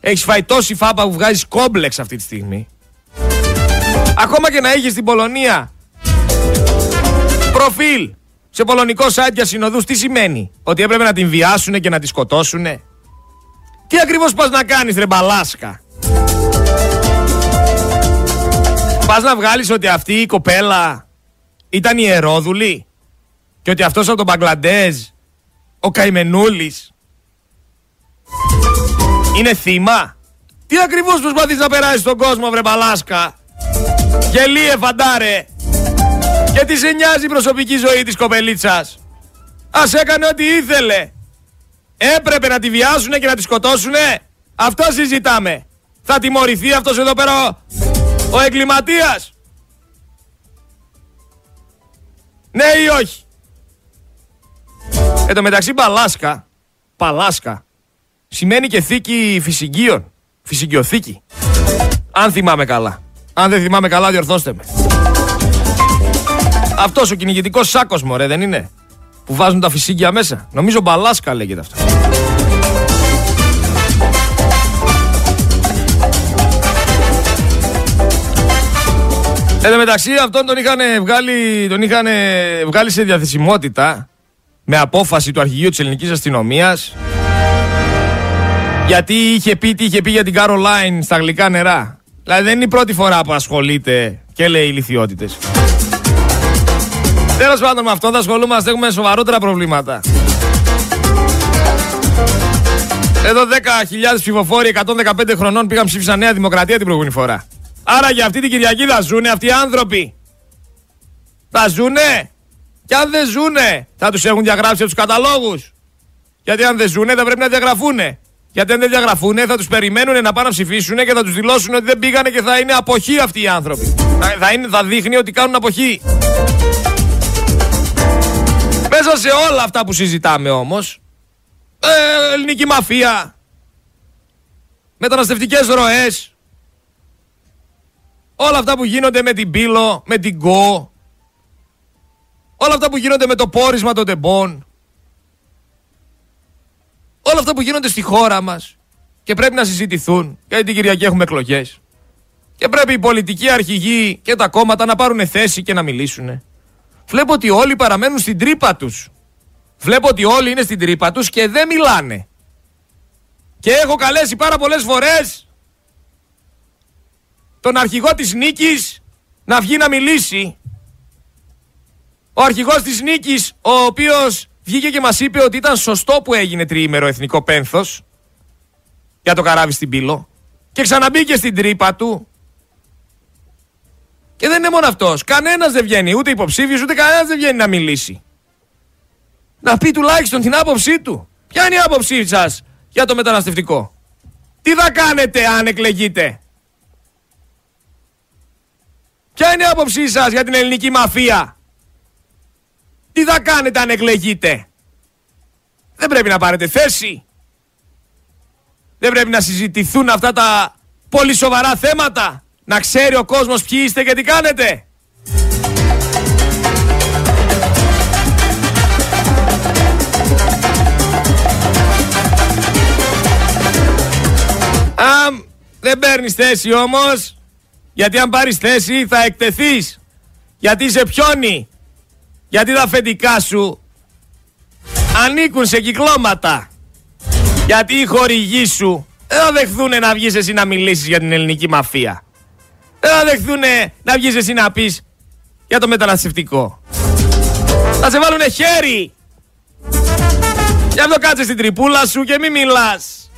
Έχεις φάει τόση φάπα που βγάζεις κόμπλεξ αυτή τη στιγμή. Ακόμα και να έχεις στην Πολωνία προφίλ σε πολωνικό site για συνοδούς τι σημαίνει; Ότι έπρεπε να την βιάσουν και να τη σκοτώσουν. Τι ακριβώς πας να κάνεις ρε μπαλάσκα; Πας να βγάλεις ότι αυτή η κοπέλα ήταν ιερόδουλη και ότι αυτός από τον Μπαγκλαντέζ ο Καημενούλης είναι θύμα; Τι ακριβώς προσπαθείς να περάσεις στον κόσμο βρε μπαλάσκα; Γελίε φαντάρε. Και τι σε νοιάζει η προσωπική ζωή της κοπελίτσας. Ας έκανε ό,τι ήθελε. Έπρεπε να τη βιάσουνε και να τη σκοτώσουνε. Αυτό συζητάμε. Θα τιμωρηθεί αυτός εδώ πέρα ο, ο εγκληματίας. Ναι ή όχι; Εν τω μεταξύ Παλάσκα, Παλάσκα, σημαίνει και θήκη φυσικίων. Φυσικιοθήκη. Αν θυμάμαι καλά. Αν δεν θυμάμαι καλά διορθώστε με. Αυτός ο κυνηγητικός σάκος, μωρέ, δεν είναι; Που βάζουν τα φυσίγγια μέσα. Νομίζω μπαλάσκα λέγεται αυτό. Εν τω μεταξύ αυτόν τον είχαν βγάλει, τον είχαν βγάλει σε διαθεσιμότητα με απόφαση του αρχηγείου της ελληνικής αστυνομίας γιατί είχε πει τι είχε πει για την Caroline στα γλυκά νερά. Δηλαδή δεν είναι η πρώτη φορά που ασχολείται και λέει ηλικιότητες. Τέλος πάντων με αυτό θα ασχολούμαστε. Έχουμε σοβαρότερα προβλήματα. Εδώ 10.000 ψηφοφόροι 115 χρονών πήγαν ψήφισαν Νέα Δημοκρατία την προηγούμενη φορά. Άρα για αυτή την Κυριακή θα ζουνε αυτοί οι άνθρωποι. Θα ζουνε. Και αν δεν ζουνε θα τους έχουν διαγράψει τους καταλόγους. Γιατί αν δεν ζουνε θα πρέπει να διαγραφούνε. Γιατί αν δεν διαγραφούνε θα τους περιμένουν να πάνε να ψηφίσουν και θα τους δηλώσουν ότι δεν πήγανε και θα είναι αποχή αυτοί οι άνθρωποι. Θα, είναι, θα δείχνει ότι κάνουν αποχή. Μέσα σε όλα αυτά που συζητάμε όμως, ε, ελληνική μαφία, μεταναστευτικές ροές, όλα αυτά που γίνονται με την Πύλο, με την Γκο, όλα αυτά που γίνονται με το πόρισμα των τεμπών, όλα αυτά που γίνονται στη χώρα μας και πρέπει να συζητηθούν, γιατί την Κυριακή έχουμε εκλογές. Και πρέπει οι πολιτικοί αρχηγοί και τα κόμματα να πάρουν θέση και να μιλήσουν. Βλέπω ότι όλοι παραμένουν στην τρύπα τους. Βλέπω ότι όλοι είναι στην τρύπα τους και δεν μιλάνε. Και έχω καλέσει πάρα πολλές φορές τον αρχηγό της Νίκης να βγει να μιλήσει. Ο αρχηγός της Νίκης, ο οποίος βγήκε και μας είπε ότι ήταν σωστό που έγινε τριήμερο εθνικό πένθος για το καράβι στην Πύλο και ξαναμπήκε στην τρύπα του και δεν είναι μόνο αυτός. Κανένας δεν βγαίνει, ούτε υποψήφιος, ούτε κανένας δεν βγαίνει να μιλήσει. Να πει τουλάχιστον την άποψή του. Ποια είναι η άποψή σας για το μεταναστευτικό; Τι θα κάνετε αν εκλεγείτε; Ποια είναι η άποψή σας για την ελληνική μαφία; Τι θα κάνετε αν εκλεγείτε; Δεν πρέπει να πάρετε θέση. Δεν πρέπει να συζητηθούν αυτά τα πολύ σοβαρά θέματα. Να ξέρει ο κόσμος ποιοι είστε και τι κάνετε. Αν δεν παίρνεις θέση όμως, γιατί αν πάρεις θέση θα εκτεθείς. Γιατί είσαι πιόνι. Γιατί τα αφεντικά σου ανήκουν σε κυκλώματα. Γιατί οι χορηγοί σου δεν θα δεχθούν να βγεις εσύ να μιλήσεις για την ελληνική μαφία. Δεν θα δεχθούν να βγεις εσύ να πεις για το μεταναστευτικό. Θα σε βάλουνε χέρι. Γι' αυτό κάτσε στην τρυπούλα σου και μη μιλάς.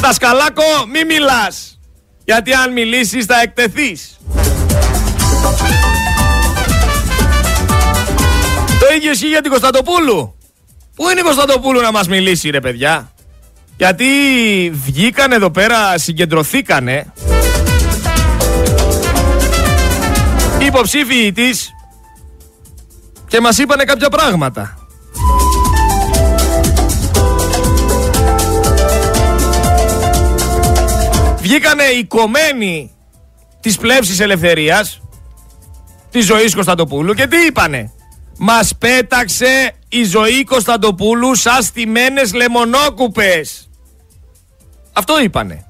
Δασκαλάκο, μη μιλάς. Γιατί αν μιλήσεις θα εκτεθείς. Το ίδιο ισχύει για την Κωνσταντοπούλου. Πού είναι η Κωνσταντοπούλου να μας μιλήσει ρε παιδιά; Γιατί βγήκαν εδώ πέρα, συγκεντρωθήκανε οι υποψήφιοι της και μας είπανε κάποια πράγματα. Βγήκανε οι κομμένοι της πλεύσης ελευθερίας της ζωής Κωνσταντοπούλου και τι είπανε; Μας πέταξε η ζωή Κωνσταντοπούλου σαν στημένες λεμονόκουπες. Αυτό είπανε.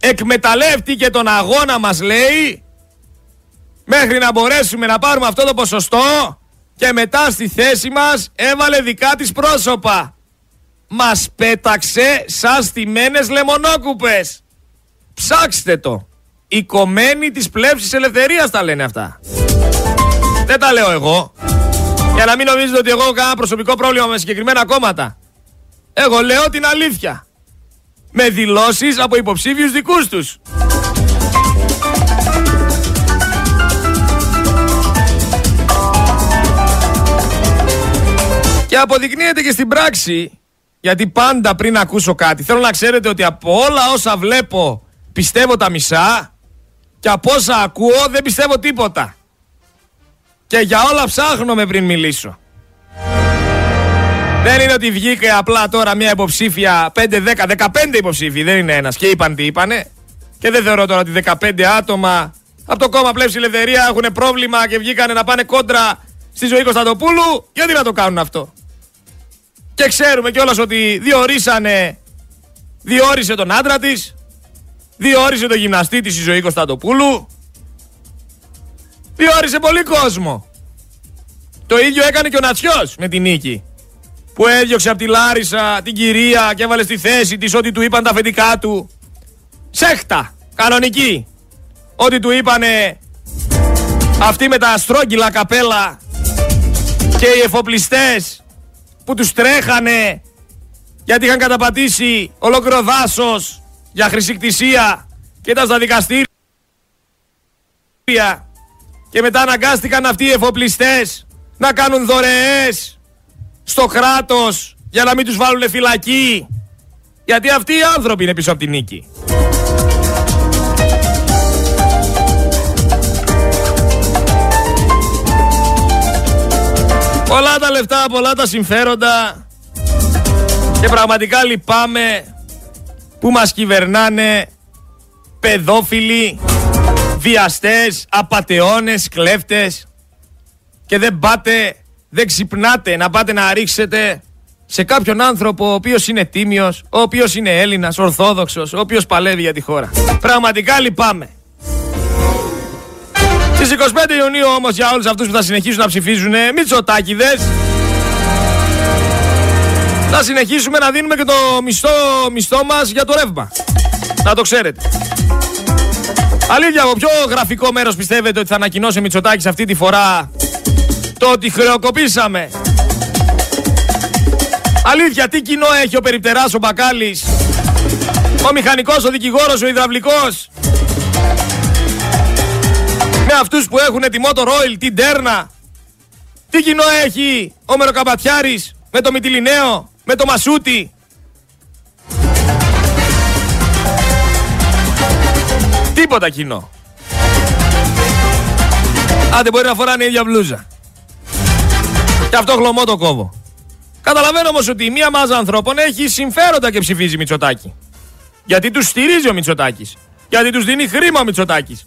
Εκμεταλλεύτηκε τον αγώνα μας λέει μέχρι να μπορέσουμε να πάρουμε αυτό το ποσοστό και μετά στη θέση μας έβαλε δικά της πρόσωπα. Μας πέταξε σαν στημένες λεμονόκουπες. Ψάξτε το. Οι κομμένοι της πλεύσης ελευθερίας τα λένε αυτά. Δεν τα λέω εγώ. Για να μην νομίζετε ότι εγώ έχω κανένα προσωπικό πρόβλημα με συγκεκριμένα κόμματα. Εγώ λέω την αλήθεια. Με δηλώσεις από υποψήφιους δικούς τους. Και αποδεικνύεται και στην πράξη, γιατί πάντα πριν ακούσω κάτι, θέλω να ξέρετε ότι από όλα όσα βλέπω πιστεύω τα μισά και από όσα ακούω δεν πιστεύω τίποτα. Και για όλα ψάχνω με πριν μιλήσω. Δεν είναι ότι βγήκε απλά τώρα μια υποψήφια 5, 10, 15 υποψήφοι, δεν είναι ένας και είπαν τι είπανε. Και δεν θεωρώ τώρα ότι 15 άτομα από το κόμμα Πλεύση Ελευθερία έχουν πρόβλημα και βγήκανε να πάνε κόντρα στη ζωή Κωνσταντοπούλου. Γιατί να το κάνουν αυτό. Και ξέρουμε κιόλας ότι διορίσανε, διόρισε τον άντρα της, διόρισε τον γυμναστή της η ζωή Κωνσταντοπούλου. Διόρισε πολύ κόσμο. Το ίδιο έκανε και ο Νατσιός με την νίκη. Που έδιωξε από τη Λάρισα την κυρία και έβαλε στη θέση της ό,τι του είπαν τα αφεντικά του. Σέχτα, κανονική. Ό,τι του είπανε αυτοί με τα στρόγγυλα καπέλα και οι εφοπλιστές που τους τρέχανε γιατί είχαν καταπατήσει ολόκληρο δάσος για χρησικτησία και ήταν στα δικαστήρια και μετά αναγκάστηκαν αυτοί οι εφοπλιστές να κάνουν δωρεές στο κράτος για να μην τους βάλουν φυλακή. Γιατί αυτοί οι άνθρωποι είναι πίσω από την νίκη. Πολλά τα λεφτά, πολλά τα συμφέροντα. Και πραγματικά λυπάμαι που μας κυβερνάνε παιδόφιλοι, βιαστές, απατεώνες, κλέφτες και δεν πάτε, δεν ξυπνάτε να πάτε να ρίξετε σε κάποιον άνθρωπο ο οποίος είναι τίμιος, ο οποίος είναι Έλληνας, Ορθόδοξος, ο οποίος παλεύει για τη χώρα. Πραγματικά λυπάμαι. Στις 25 Ιουνίου όμως για όλους αυτούς που θα συνεχίσουν να ψηφίζουν Μητσοτάκηδες θα συνεχίσουμε να δίνουμε και το μισθό, μισθό μας για το ρεύμα. Να το ξέρετε. Αλήθεια, από ποιο γραφικό μέρος πιστεύετε ότι θα ανακοινώσει ο Μητσοτάκης αυτή τη φορά το ότι χρεοκοπήσαμε; Αλήθεια, τι κοινό έχει ο περιπτεράς ο Μπακάλης, ο μηχανικός, ο δικηγόρος, ο υδραυλικός, με αυτούς που έχουν τη Motor Oil, την Τέρνα; Τι κοινό έχει ο Μεροκαμπατιάρης με το Μητυλινέο, με το Μασούτι; Τίποτα κοινό. Άντε μπορεί να φοράνε η ίδια μπλούζα. Και αυτό χλωμό το κόβω. Καταλαβαίνω όμως ότι μία μάζα ανθρώπων έχει συμφέροντα και ψηφίζει Μητσοτάκη. Γιατί τους στηρίζει ο Μητσοτάκης. Γιατί τους δίνει χρήμα ο Μητσοτάκης.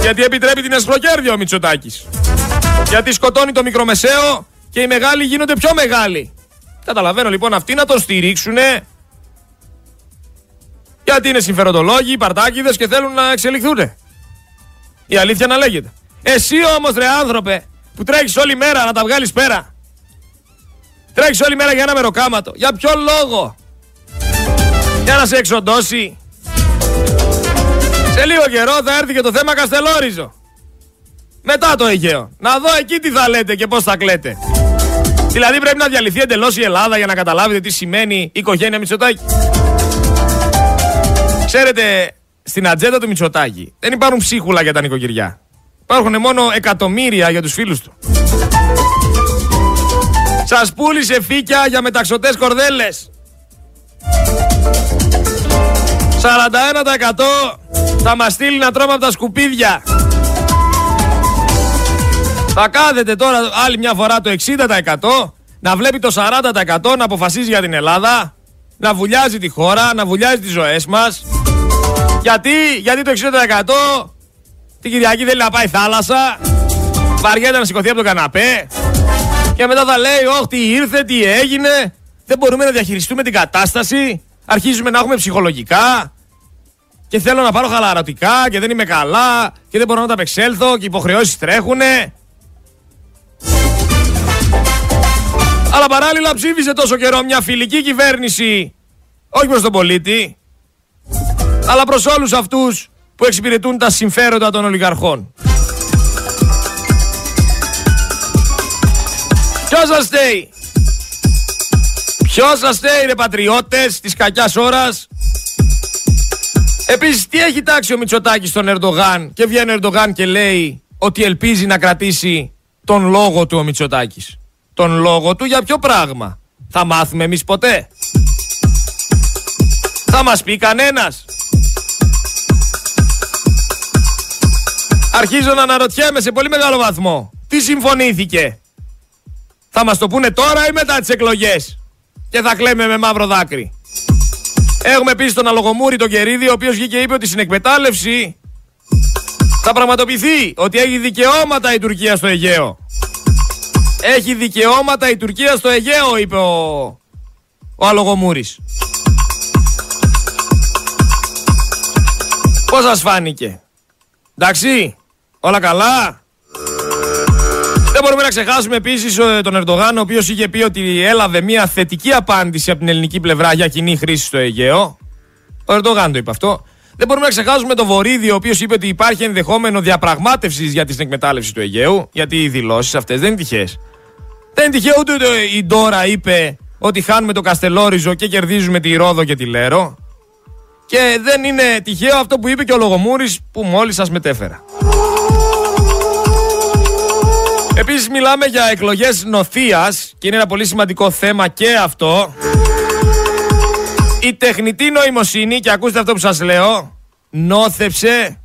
Γιατί επιτρέπει την εσχροκέρδεια ο Μητσοτάκης. Γιατί σκοτώνει το μικρομεσαίο και οι μεγάλοι γίνονται πιο μεγάλοι. Καταλαβαίνω λοιπόν αυτοί να τον στηρίξουνε γιατί είναι συμφεροντολόγοι, παρτάκιδες και θέλουν να εξελιχθούν. Η αλήθεια να λέγεται. Εσύ όμως ρε άνθρωπε που τρέχεις όλη μέρα να τα βγάλεις πέρα. Τρέχεις όλη μέρα για ένα μεροκάματο. Για ποιο λόγο; Για να σε εξοντώσει. Σε λίγο καιρό θα έρθει και το θέμα Καστελόριζο. Μετά το Αιγαίο. Να δω εκεί τι θα λέτε και πώς θα κλαίτε. Δηλαδή πρέπει να διαλυθεί εντελώς η Ελλάδα για να καταλάβετε τι σημαίνει η οικογένεια Μητσοτάκη. Ξέρετε, στην ατζέντα του Μητσοτάκη δεν υπάρχουν ψίχουλα για τα νοικοκυριά. Υπάρχουν μόνο εκατομμύρια για τους φίλους του. Σας πούλησε φύκια για μεταξωτές κορδέλες. 41% θα μας στείλει να τρώμε από τα σκουπίδια. Θα κάθεται τώρα άλλη μια φορά το 60% να βλέπει το 40% να αποφασίζει για την Ελλάδα, να βουλιάζει τη χώρα, να βουλιάζει τις ζωές μας. Γιατί, γιατί το 60% την Κυριακή θέλει να πάει θάλασσα, βαριέται να σηκωθεί από το καναπέ. Και μετά θα λέει όχι τι ήρθε, τι έγινε, δεν μπορούμε να διαχειριστούμε την κατάσταση, αρχίζουμε να έχουμε ψυχολογικά. Και θέλω να πάρω χαλαρωτικά και δεν είμαι καλά και δεν μπορώ να τα απεξέλθω και οι υποχρεώσεις τρέχουνε. Αλλά παράλληλα ψήφισε τόσο καιρό μια φιλική κυβέρνηση, όχι προς τον πολίτη, αλλά προς όλους αυτούς που εξυπηρετούν τα συμφέροντα των ολιγαρχών. Ποιος σας στέει! Ποιος σας στέει ρε πατριώτες της κακιάς ώρας! Επίσης τι έχει τάξει ο Μητσοτάκης στον Ερντογάν και βγαίνει ο Ερντογάν και λέει ότι ελπίζει να κρατήσει τον λόγο του ο Μητσοτάκης. Τον λόγο του για ποιο πράγμα; Θα μάθουμε εμείς ποτέ. Θα μας πει κανένας. Αρχίζω να αναρωτιέμαι σε πολύ μεγάλο βαθμό. Τι συμφωνήθηκε; Θα μας το πούνε τώρα ή μετά τις εκλογές; Και θα κλαίμε με μαύρο δάκρυ. Έχουμε επίση τον Αλογομούρη τον Κερίδη, ο οποίος βγήκε και είπε ότι στην εκμετάλλευση θα πραγματοποιηθεί ότι έχει δικαιώματα η Τουρκία στο Αιγαίο. Έχει δικαιώματα η Τουρκία στο Αιγαίο, είπε ο, ο Αλογομούρης. Πώς σας φάνηκε; Εντάξει; Όλα καλά. Δεν μπορούμε να ξεχάσουμε επίσης ε, τον Ερντογάν, ο οποίος είχε πει ότι έλαβε μια θετική απάντηση από την ελληνική πλευρά για κοινή χρήση στο Αιγαίο. Ο Ερντογάν το είπε αυτό. Δεν μπορούμε να ξεχάσουμε τον Βορύδη, ο οποίος είπε ότι υπάρχει ενδεχόμενο διαπραγμάτευσης για την εκμετάλλευση του Αιγαίου. Γιατί οι δηλώσεις αυτές δεν είναι τυχαίες. Δεν είναι τυχαίο ούτε η Ντόρα είπε ότι χάνουμε το Καστελόριζο και κερδίζουμε τη Ρόδο και τη Λέρο. Και δεν είναι τυχαίο αυτό που είπε και ο Λογομούρης που μόλις σας μετέφερα. Επίσης μιλάμε για εκλογές νοθείας και είναι ένα πολύ σημαντικό θέμα και αυτό. Η τεχνητή νοημοσύνη, και ακούστε αυτό που σας λέω, νόθεψε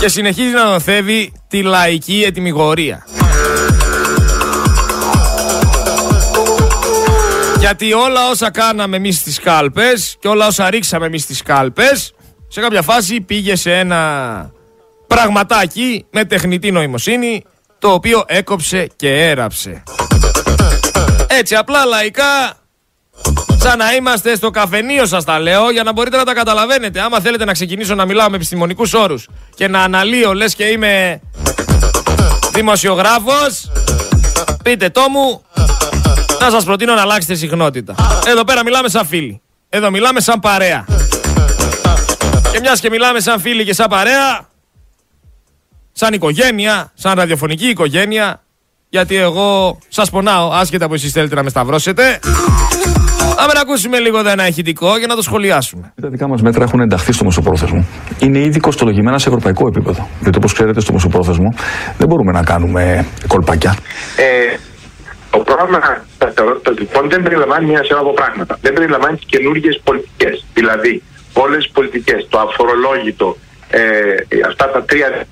και συνεχίζει να νοθεύει τη λαϊκή ετοιμιγορία. Γιατί όλα όσα κάναμε εμείς στις κάλπες και όλα όσα ρίξαμε εμείς στις κάλπες, σε κάποια φάση πήγε σε ένα πραγματάκι με τεχνητή νοημοσύνη το οποίο έκοψε και έραψε. Έτσι απλά λαϊκά σαν να είμαστε στο καφενείο σας τα λέω για να μπορείτε να τα καταλαβαίνετε. Άμα θέλετε να ξεκινήσω να μιλάω με επιστημονικούς όρους και να αναλύω λες και είμαι δημοσιογράφος πείτε το μου να σας προτείνω να αλλάξετε συχνότητα. Εδώ πέρα μιλάμε σαν φίλοι. Εδώ μιλάμε σαν παρέα. Και μιας και μιλάμε σαν φίλοι και σαν παρέα, σαν οικογένεια, σαν ραδιοφωνική οικογένεια, γιατί εγώ σας πονάω, άσχετα που εσείς θέλετε να με σταυρώσετε. Θα με ακούσουμε λίγο ένα ηχητικό για να το σχολιάσουμε. Τα δικά μας μέτρα έχουν ενταχθεί στο μεσοπρόθεσμο. Είναι ήδη κοστολογημένα σε ευρωπαϊκό επίπεδο. Γιατί όπως ξέρετε, στο μεσοπρόθεσμο δεν μπορούμε να κάνουμε κολπάκια. Ε, το πρόγραμμα σταθερότητα λοιπόν δεν περιλαμβάνει μια σειρά από πράγματα. Δεν περιλαμβάνει τις καινούργιες πολιτικές. Δηλαδή, όλες τις πολιτικές, το αφορολόγητο, ε, αυτά τα τρία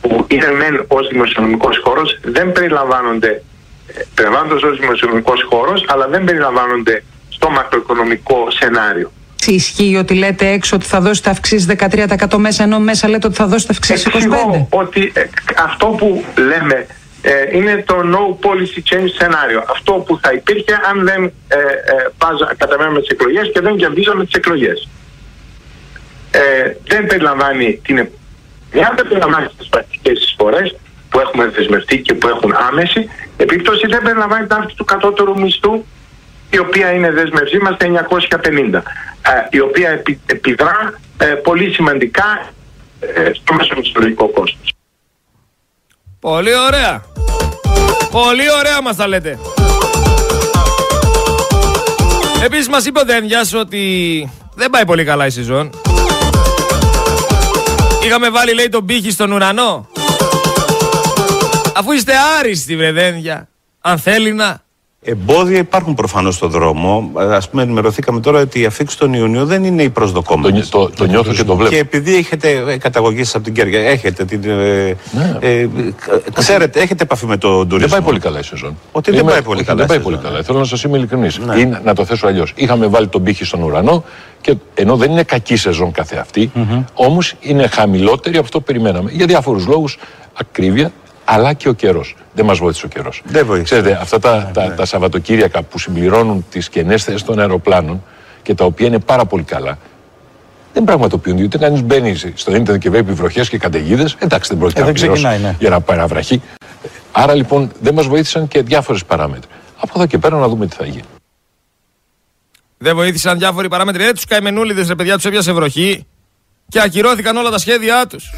που είναι μεν ως δημοσιονομικός χώρος, δεν περιλαμβάνονται. Ε, περιλαμβάνονται ως δημοσιονομικός χώρος, αλλά δεν περιλαμβάνονται στο μακροοικονομικό σενάριο. Ισχύει ότι λέτε έξω ότι θα δώσετε αυξήσεις 13% μέσα, ενώ μέσα λέτε ότι θα δώσετε αυξήσεις 25%. Εξηγώ ότι ε, αυτό που λέμε ε, είναι το no policy change σενάριο. Αυτό που θα υπήρχε αν δεν ε, ε, καταμένουμε τις εκλογές και δεν κερδίζαμε τις εκλογές. Ε, δεν περιλαμβάνει την δεν περιλαμβάνει τις πρακτικές εισφορέ που έχουμε δεσμευτεί και που έχουν άμεση επίπτωση, δεν περιλαμβάνει την αύξηση του κατώτερου μισθού, η οποία είναι δεσμευσή μας 950, η οποία επιδρά πολύ σημαντικά στο μέσο μισθολογικό κόστος. Πολύ ωραία. Πολύ ωραία μας τα λέτε. Επίσης μας είπε ο Δένδιας ότι δεν πάει πολύ καλά η σεζόν. Είχαμε βάλει λέει τον πύχη στον ουρανό. Αφού είστε άριστοι βρε Δένδια. Αν θέλει να Εμπόδια υπάρχουν προφανώς στον δρόμο. Α πούμε, ενημερωθήκαμε τώρα ότι η αφήξη τον Ιούνιο δεν είναι η προσδοκόμενη. Το, το, το νιώθω και το βλέπω. Και επειδή έχετε καταγωγής από την Κέρια, έχετε την. Ε, ναι. ε, ξέρετε, έχετε επαφή με τον τουρισμό. Δεν πάει πολύ καλά η σεζόν. Ότι δεν πάει πολύ καλά. Δεν πάει πολύ καλά. Θέλω να σας είμαι ειλικρινής. Ναι. Ή να το θέσω αλλιώς. Είχαμε βάλει τον πύχη στον ουρανό και ενώ δεν είναι κακή σεζόν καθεαυτή, mm-hmm. όμως είναι χαμηλότερη από αυτό που περιμέναμε. Για διάφορους λόγους. Ακρίβεια, αλλά και ο καιρός. Δεν μας βοήθησε ο καιρός. Δεν βοήθησε. Ξέρετε, αυτά τα, ναι, τα, ναι. τα Σαββατοκύριακα που συμπληρώνουν τις κενές θέσεις των αεροπλάνων και τα οποία είναι πάρα πολύ καλά, δεν πραγματοποιούνται. Ούτε κανείς μπαίνει στο ίντερνετ και βλέπει βροχές και καταιγίδες. Εντάξει, δεν πρόκειται ε, να πληρώσει ναι. για να πάει να βραχεί. Άρα λοιπόν δεν μας βοήθησαν και διάφορες παράμετροι. Από εδώ και πέρα να δούμε τι θα γίνει. Δεν βοήθησαν διάφοροι παράμετροι. Δεν τους καημενούλιδες, ρε παιδιά, τους έπιασε βροχή και ακυρώθηκαν όλα τα σχέδιά τους.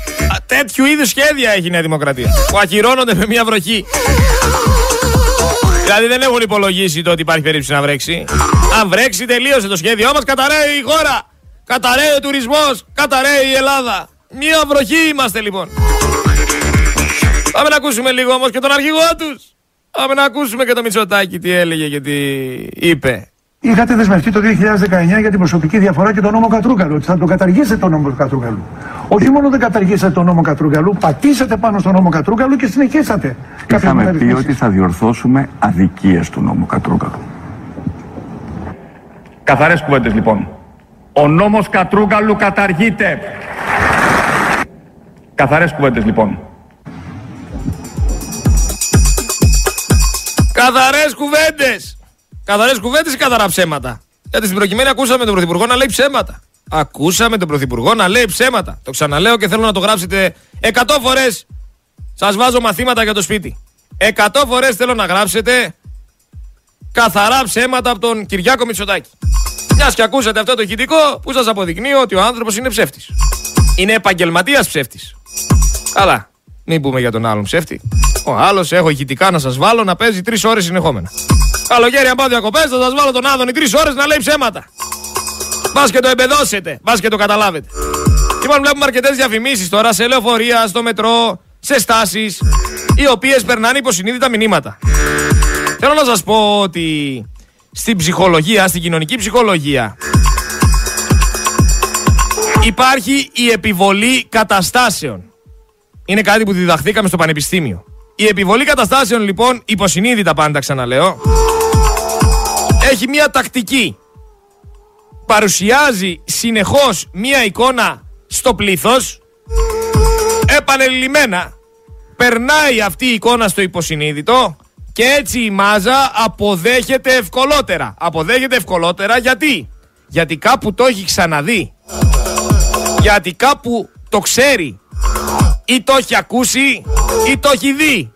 Τέτοιου είδους σχέδια έχει η Νέα Δημοκρατία. Που ακυρώνονται με μια βροχή. Δηλαδή δεν έχουν υπολογίσει το ότι υπάρχει περίπτωση να βρέξει. Αν βρέξει, τελείωσε το σχέδιό μας. Καταραίει η χώρα. Καταραίει ο τουρισμός. Καταραίει η Ελλάδα. Μια βροχή είμαστε λοιπόν. Πάμε να ακούσουμε λίγο όμως και τον αρχηγό τους. Πάμε να ακούσουμε και το Μητσοτάκι τι έλεγε και τι είπε. Είχατε δεσμευτεί το 2019 για την προσωπική διαφορά και τον νόμο Κατρούγκαλου, ότι θα το καταργήσετε τον νόμο Κατρούγκαλου. Όχι μόνο δεν καταργήσατε τον νόμο Κατρούγκαλου, πατήσατε πάνω στον νόμο Κατρούγκαλου και συνεχίσατε. Είχαμε πει ότι θα διορθώσουμε αδικίες του νόμου Κατρούγκαλου. Καθαρές κουβέντες λοιπόν. Ο νόμος Κατρούγκαλου καταργείται. Καθαρές κουβέντες λοιπόν. Καθαρές κουβέντες. Καθαρές κουβέντες ή καθαρά ψέματα; Γιατί στην προκειμένη ακούσαμε τον Πρωθυπουργό να λέει ψέματα. Ακούσαμε τον Πρωθυπουργό να λέει ψέματα. Το ξαναλέω και θέλω να το γράψετε 100 φορές. Σας βάζω μαθήματα για το σπίτι. 100 φορές θέλω να γράψετε καθαρά ψέματα από τον Κυριάκο Μητσοτάκη. Μιας και ακούσατε αυτό το ηχητικό που σας αποδεικνύει ότι ο άνθρωπος είναι ψεύτης. Είναι επαγγελματίας ψεύτης. Καλά. Μην πούμε για τον άλλον ψεύτη. Ο άλλος έχω ηχητικά να σας βάλω να παίζει τρεις ώρες συνεχόμενα. Καλοκαίρι, αν πάω διακοπές, θα σας βάλω τον Άδωνη τρεις ώρες να λέει ψέματα. Μπας και το εμπεδώσετε, μπας και το καταλάβετε. Λοιπόν, βλέπουμε αρκετές διαφημίσεις τώρα σε λεωφορεία, στο μετρό, σε στάσεις, οι οποίες περνάνε υποσυνείδητα μηνύματα. Θέλω να σας πω ότι στην ψυχολογία, στην κοινωνική ψυχολογία, υπάρχει η επιβολή καταστάσεων. Είναι κάτι που διδαχθήκαμε στο πανεπιστήμιο. Η επιβολή καταστάσεων λοιπόν, υποσυνείδητα πάντα ξαναλέω, έχει μία τακτική. Παρουσιάζει συνεχώς μία εικόνα στο πλήθος, επανελειμμένα. Περνάει αυτή η εικόνα στο υποσυνείδητο και έτσι η μάζα αποδέχεται ευκολότερα. Αποδέχεται ευκολότερα γιατί; Γιατί κάπου το έχει ξαναδεί. Γιατί κάπου το ξέρει. Ή το έχει ακούσει ή το έχει δει.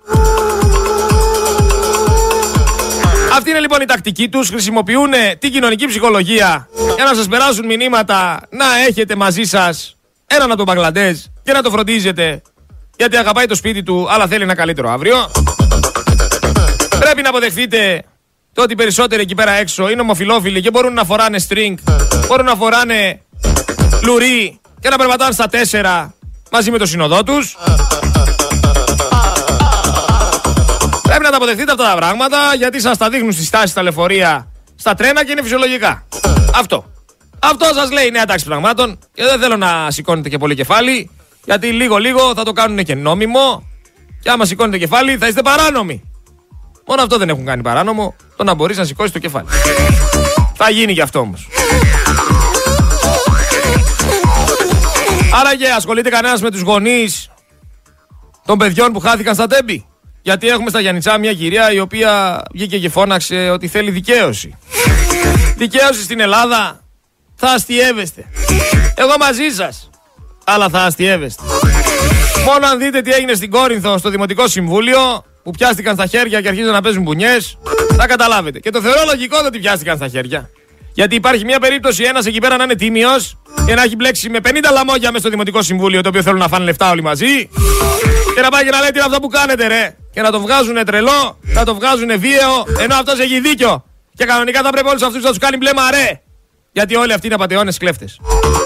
Αυτή είναι λοιπόν η τακτική τους. Χρησιμοποιούν την κοινωνική ψυχολογία για να σας περάσουν μηνύματα να έχετε μαζί σας έναν από τον Μπαγκλαντές και να το φροντίζετε γιατί αγαπάει το σπίτι του αλλά θέλει ένα καλύτερο αύριο. Πρέπει να αποδεχτείτε το ότι περισσότεροι εκεί πέρα έξω είναι ομοφιλόφιλοι και μπορούν να φοράνε string, μπορούν να φοράνε λουρί και να περπατάνε στα τέσσερα μαζί με το συνοδό τους. Πρέπει να τα αποδεχτείτε αυτά τα πράγματα γιατί σας τα δείχνουν στη στάση στα λεωφορεία, στα τρένα και είναι φυσιολογικά. Αυτό. Αυτό σας λέει η νέα τάξη πραγμάτων και δεν θέλω να σηκώνετε και πολύ κεφάλι γιατί λίγο λίγο θα το κάνουν και νόμιμο και άμα σηκώνετε κεφάλι θα είστε παράνομοι. Μόνο αυτό δεν έχουν κάνει παράνομο, το να μπορείς να σηκώσεις το κεφάλι. Θα γίνει κι αυτό όμως. Άραγε ασχολείται κανένας με τους γονείς των παιδιών που χάθηκαν στα τέμπη; Γιατί έχουμε στα Γιάννητσά μια κυρία η οποία βγήκε και φώναξε ότι θέλει δικαίωση. δικαίωση στην Ελλάδα θα αστειεύεστε. Εγώ μαζί σας. Αλλά θα αστειεύεστε. Μόνο αν δείτε τι έγινε στην Κόρινθο στο Δημοτικό Συμβούλιο που πιάστηκαν στα χέρια και αρχίζουν να παίζουν μπουνιές θα καταλάβετε. Και το θεωρώ λογικό ότι πιάστηκαν στα χέρια. Γιατί υπάρχει μια περίπτωση ένας εκεί πέρα να είναι τίμιος και να έχει μπλέξει με 50 λαμόγια μέσα στο Δημοτικό Συμβούλιο το οποίο θέλουν να φάνε λεφτά όλοι μαζί. Και να πάει και να λέει τι είναι αυτό που κάνετε, ρε; Και να το βγάζουν τρελό, να το βγάζουν βίαιο, ενώ αυτός έχει δίκιο. Και κανονικά θα πρέπει όλους αυτούς να τους κάνει μπλε μαρέ. Γιατί όλοι αυτοί είναι απαταιώνες κλέφτες.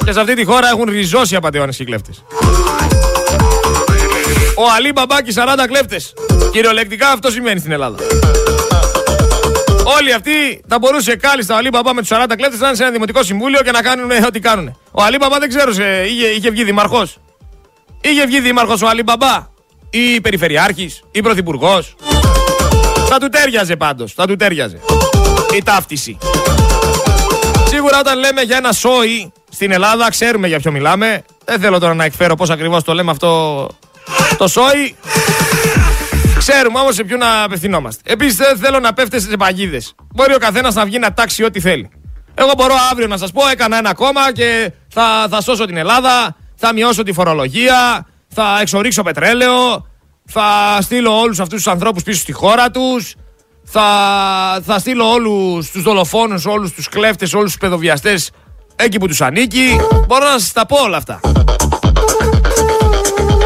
Και σε αυτή τη χώρα έχουν ριζώσει απαταιώνες και κλέφτες. Ο Αλή Μπαμπάκη 40 κλέφτες. Κυριολεκτικά αυτό σημαίνει στην Ελλάδα. Όλοι αυτοί θα μπορούσε κάλλιστα ο Αλή Μπαμπά με τους 40 κλέφτες να είναι σε ένα δημοτικό συμβούλιο και να κάνουν ό,τι κάνουν. Ο Αλή Μπαμπά δεν ξέρω, είχε, είχε βγει δημαρχό. Είχε βγει δήμαρχος ο Αλή Μπαμπά. Ή περιφερειάρχης, ή πρωθυπουργός. Θα του τέριαζε πάντως. Θα του τέριαζε. Η ταύτιση. Σίγουρα όταν λέμε για ένα σόι στην Ελλάδα, ξέρουμε για ποιο μιλάμε. Δεν θέλω τώρα να εκφέρω πώς ακριβώς το λέμε αυτό το σόι. Ξέρουμε όμως σε ποιον να απευθυνόμαστε. Επίσης δεν θέλω να πέφτετε σε παγίδες. Μπορεί ο καθένας να βγει να τάξει ό,τι θέλει. Εγώ μπορώ αύριο να σας πω: Έκανα ένα κόμμα και θα, θα σώσω την Ελλάδα, θα μειώσω τη φορολογία, θα εξορίξω πετρέλαιο, θα στείλω όλους αυτούς τους ανθρώπους πίσω στη χώρα τους, θα, θα στείλω όλους τους δολοφόνους, όλους τους κλέφτες, όλους τους παιδοβιαστές εκεί που τους ανήκει. Μπορώ να σας τα πω όλα αυτά.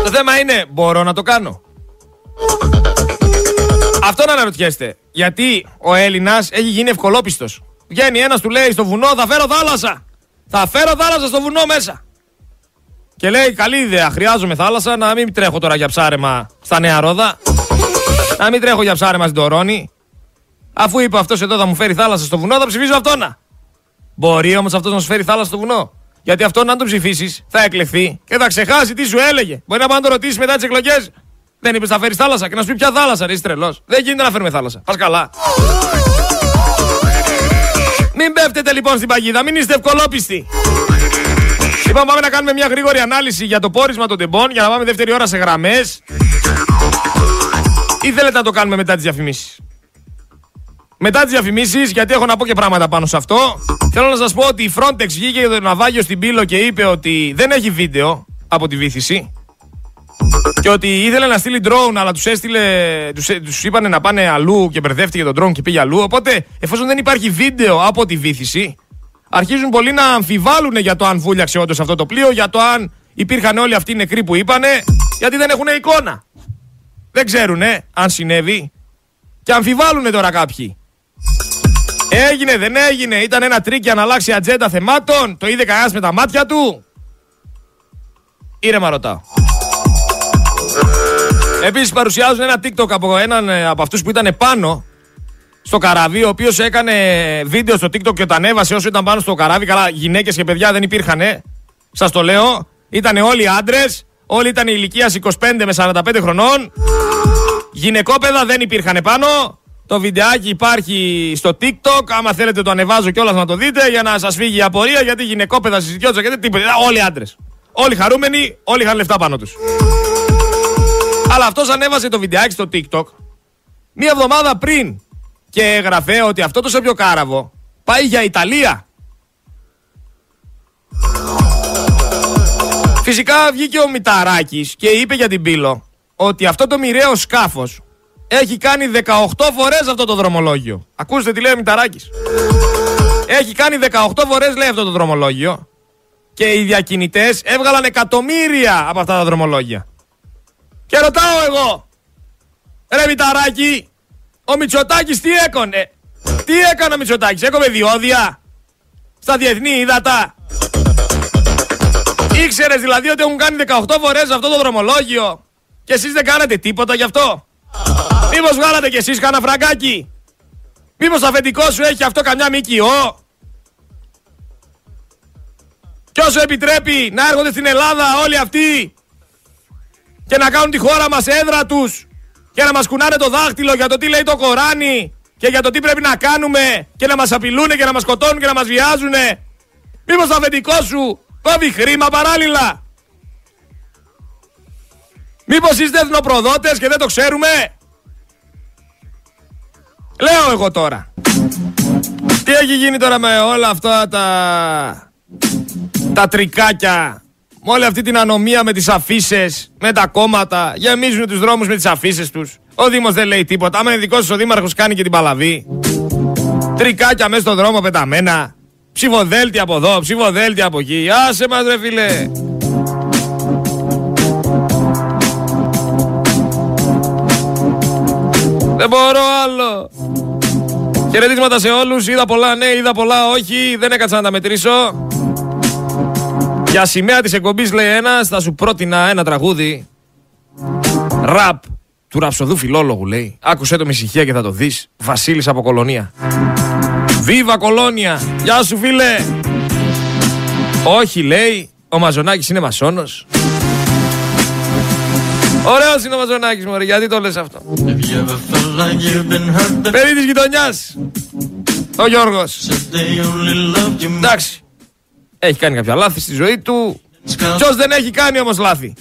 Το θέμα είναι, μπορώ να το κάνω. Αυτό να αναρωτιέστε. Γιατί ο Έλληνας έχει γίνει ευκολόπιστος. Βγαίνει ένας, του λέει στο βουνό, θα φέρω θάλασσα. Θα φέρω θάλασσα στο βουνό μέσα. Και λέει, καλή ιδέα, χρειάζομαι θάλασσα, να μην τρέχω τώρα για ψάρεμα στα Νέα Ρόδα. Να μην τρέχω για ψάρεμα στην Τωρώνη. Αφού είπε αυτός εδώ θα μου φέρει θάλασσα στο βουνό, θα ψηφίσω αυτόνα. Μπορεί όμως αυτός να σου φέρει θάλασσα στο βουνό. Γιατί αυτό αν τον ψηφίσεις θα εκλεχθεί και θα ξεχάσει τι σου έλεγε. Μπορεί να πάει να το ρωτήσει μετά τις εκλογές. Δεν είπες θα φέρεις θάλασσα και να σου πει ποια θάλασσα, ρε, είσαι τρελός. Δεν γίνεται να φέρουμε θάλασσα. Πας καλά. Μην πέφτετε λοιπόν στην παγίδα, μην είστε ευκολόπιστοι. Λοιπόν, πάμε να κάνουμε μια γρήγορη ανάλυση για το πόρισμα των τεμπών για να πάμε δεύτερη ώρα σε γραμμές. Ή θέλετε να το κάνουμε μετά τις διαφημίσεις; Μετά τις διαφημίσεις, γιατί έχω να πω και πράγματα πάνω σε αυτό, θέλω να σας πω ότι η Frontex βγήκε για το ναυάγιο στην Πύλο και είπε ότι δεν έχει βίντεο από τη βήθηση. Και ότι ήθελε να στείλει drone, αλλά τους έστειλε. Τους είπανε να πάνε αλλού και μπερδεύτηκε τον drone και πήγε αλλού. Οπότε, εφόσον δεν υπάρχει βίντεο από τη βήθηση, αρχίζουν πολλοί να αμφιβάλλουν για το αν βούλιαξε όντως αυτό το πλοίο, για το αν υπήρχαν όλοι αυτοί οι νεκροί που είπανε, γιατί δεν έχουν εικόνα. Δεν ξέρουν αν συνέβη. Και αμφιβάλλουν τώρα κάποιοι. Έγινε, δεν έγινε, ήταν ένα τρικ να αλλάξει ατζέντα θεμάτων, το είδε κανένας με τα μάτια του. Ήρεμα ρωτάω. Επίσης παρουσιάζουν ένα TikTok από έναν ε, από αυτούς που ήταν πάνω στο καράβι, ο οποίος έκανε βίντεο στο TikTok και το ανέβασε όσο ήταν πάνω στο καράβι. Καλά, γυναίκες και παιδιά δεν υπήρχαν. Σας το λέω. Ήταν όλοι άντρες. Όλοι ήταν ηλικίας 25 με 45 χρονών. Γυναικόπαιδα δεν υπήρχαν πάνω. Το βιντεάκι υπάρχει στο TikTok. Άμα θέλετε το ανεβάζω κιόλα να το δείτε για να σας φύγει η απορία. Γιατί γυναικόπαιδα συζητιόντουσαν και τίποτα. Όλοι άντρες. Όλοι χαρούμενοι, όλοι είχαν λεφτά πάνω τους. Αλλά αυτός ανέβασε το βιντεάκι στο TikTok μία εβδομάδα πριν και έγραφε ότι αυτό το σέπιο κάραβο πάει για Ιταλία. Φυσικά βγήκε ο Μηταράκης και είπε για την Πύλο ότι αυτό το μοιραίο σκάφος έχει κάνει 18 φορές αυτό το δρομολόγιο. Ακούστε τι λέει ο Μηταράκης. Έχει κάνει 18 φορές λέει αυτό το δρομολόγιο και οι διακινητές έβγαλαν εκατομμύρια από αυτά τα δρομολόγια. Και ρωτάω εγώ, ρε Μηταράκη, ο Μητσοτάκης τι έκανε. Τι έκανε ο Μητσοτάκης, έκοβε διόδια στα διεθνή ύδατα; Ήξερες δηλαδή ότι έχουν κάνει 18 φορές αυτό το δρομολόγιο και εσείς δεν κάνατε τίποτα γι' αυτό; Μήπως βγάλατε κι εσείς κανένα φραγκάκι; Μήπως το αφεντικό σου έχει αυτό καμιά ΜΚΟ; Κι όσο επιτρέπει να έρχονται στην Ελλάδα όλοι αυτοί και να κάνουν τη χώρα μας έδρα τους και να μας κουνάνε το δάχτυλο για το τι λέει το Κοράνι και για το τι πρέπει να κάνουμε και να μας απειλούν και να μας σκοτώνουν και να μας βιάζουν. Μήπως το αφεντικό σου κόβει χρήμα παράλληλα; Μήπως είστε εθνοπροδότες και δεν το ξέρουμε; Λέω εγώ τώρα. Τι έχει γίνει τώρα με όλα αυτά τα... Τα τρικάκια με όλη αυτή την ανομία με τις αφήσει, με τα κόμματα, γεμίζουν τους δρόμους με τις αφήσει τους. Ο Δήμος δεν λέει τίποτα. Άμα είναι δικός ο Δήμαρχος κάνει και την παλαβή. Τρικάκια μέσα στον δρόμο πεταμένα. Ψηφοδέλτια από εδώ, ψηφοδέλτια από εκεί. Άσε μας ρε φίλε. Δεν μπορώ άλλο. Χαιρετίσματα σε όλους. Είδα πολλά ναι, είδα πολλά όχι. Δεν έκατσα να τα μετρήσω. Για σημαία της εκπομπής λέει ένας, θα σου πρότεινα ένα τραγούδι. Ραπ του ραψοδού φιλόλογου λέει. Άκουσέ το με ησυχία και θα το δεις. Βασίλης από Κολονία. Βίβα Κολόνια. Γεια σου φίλε. Όχι λέει, ο Μαζονάκης είναι μασόνος. Ωραίος είναι ο Μαζονάκης μωρέ, γιατί το λες αυτό; Παιδί της γειτονιάς. Ο Γιώργος. Εντάξει. Έχει κάνει κάποια λάθη στη ζωή του. Ποιος δεν έχει κάνει όμως λάθη.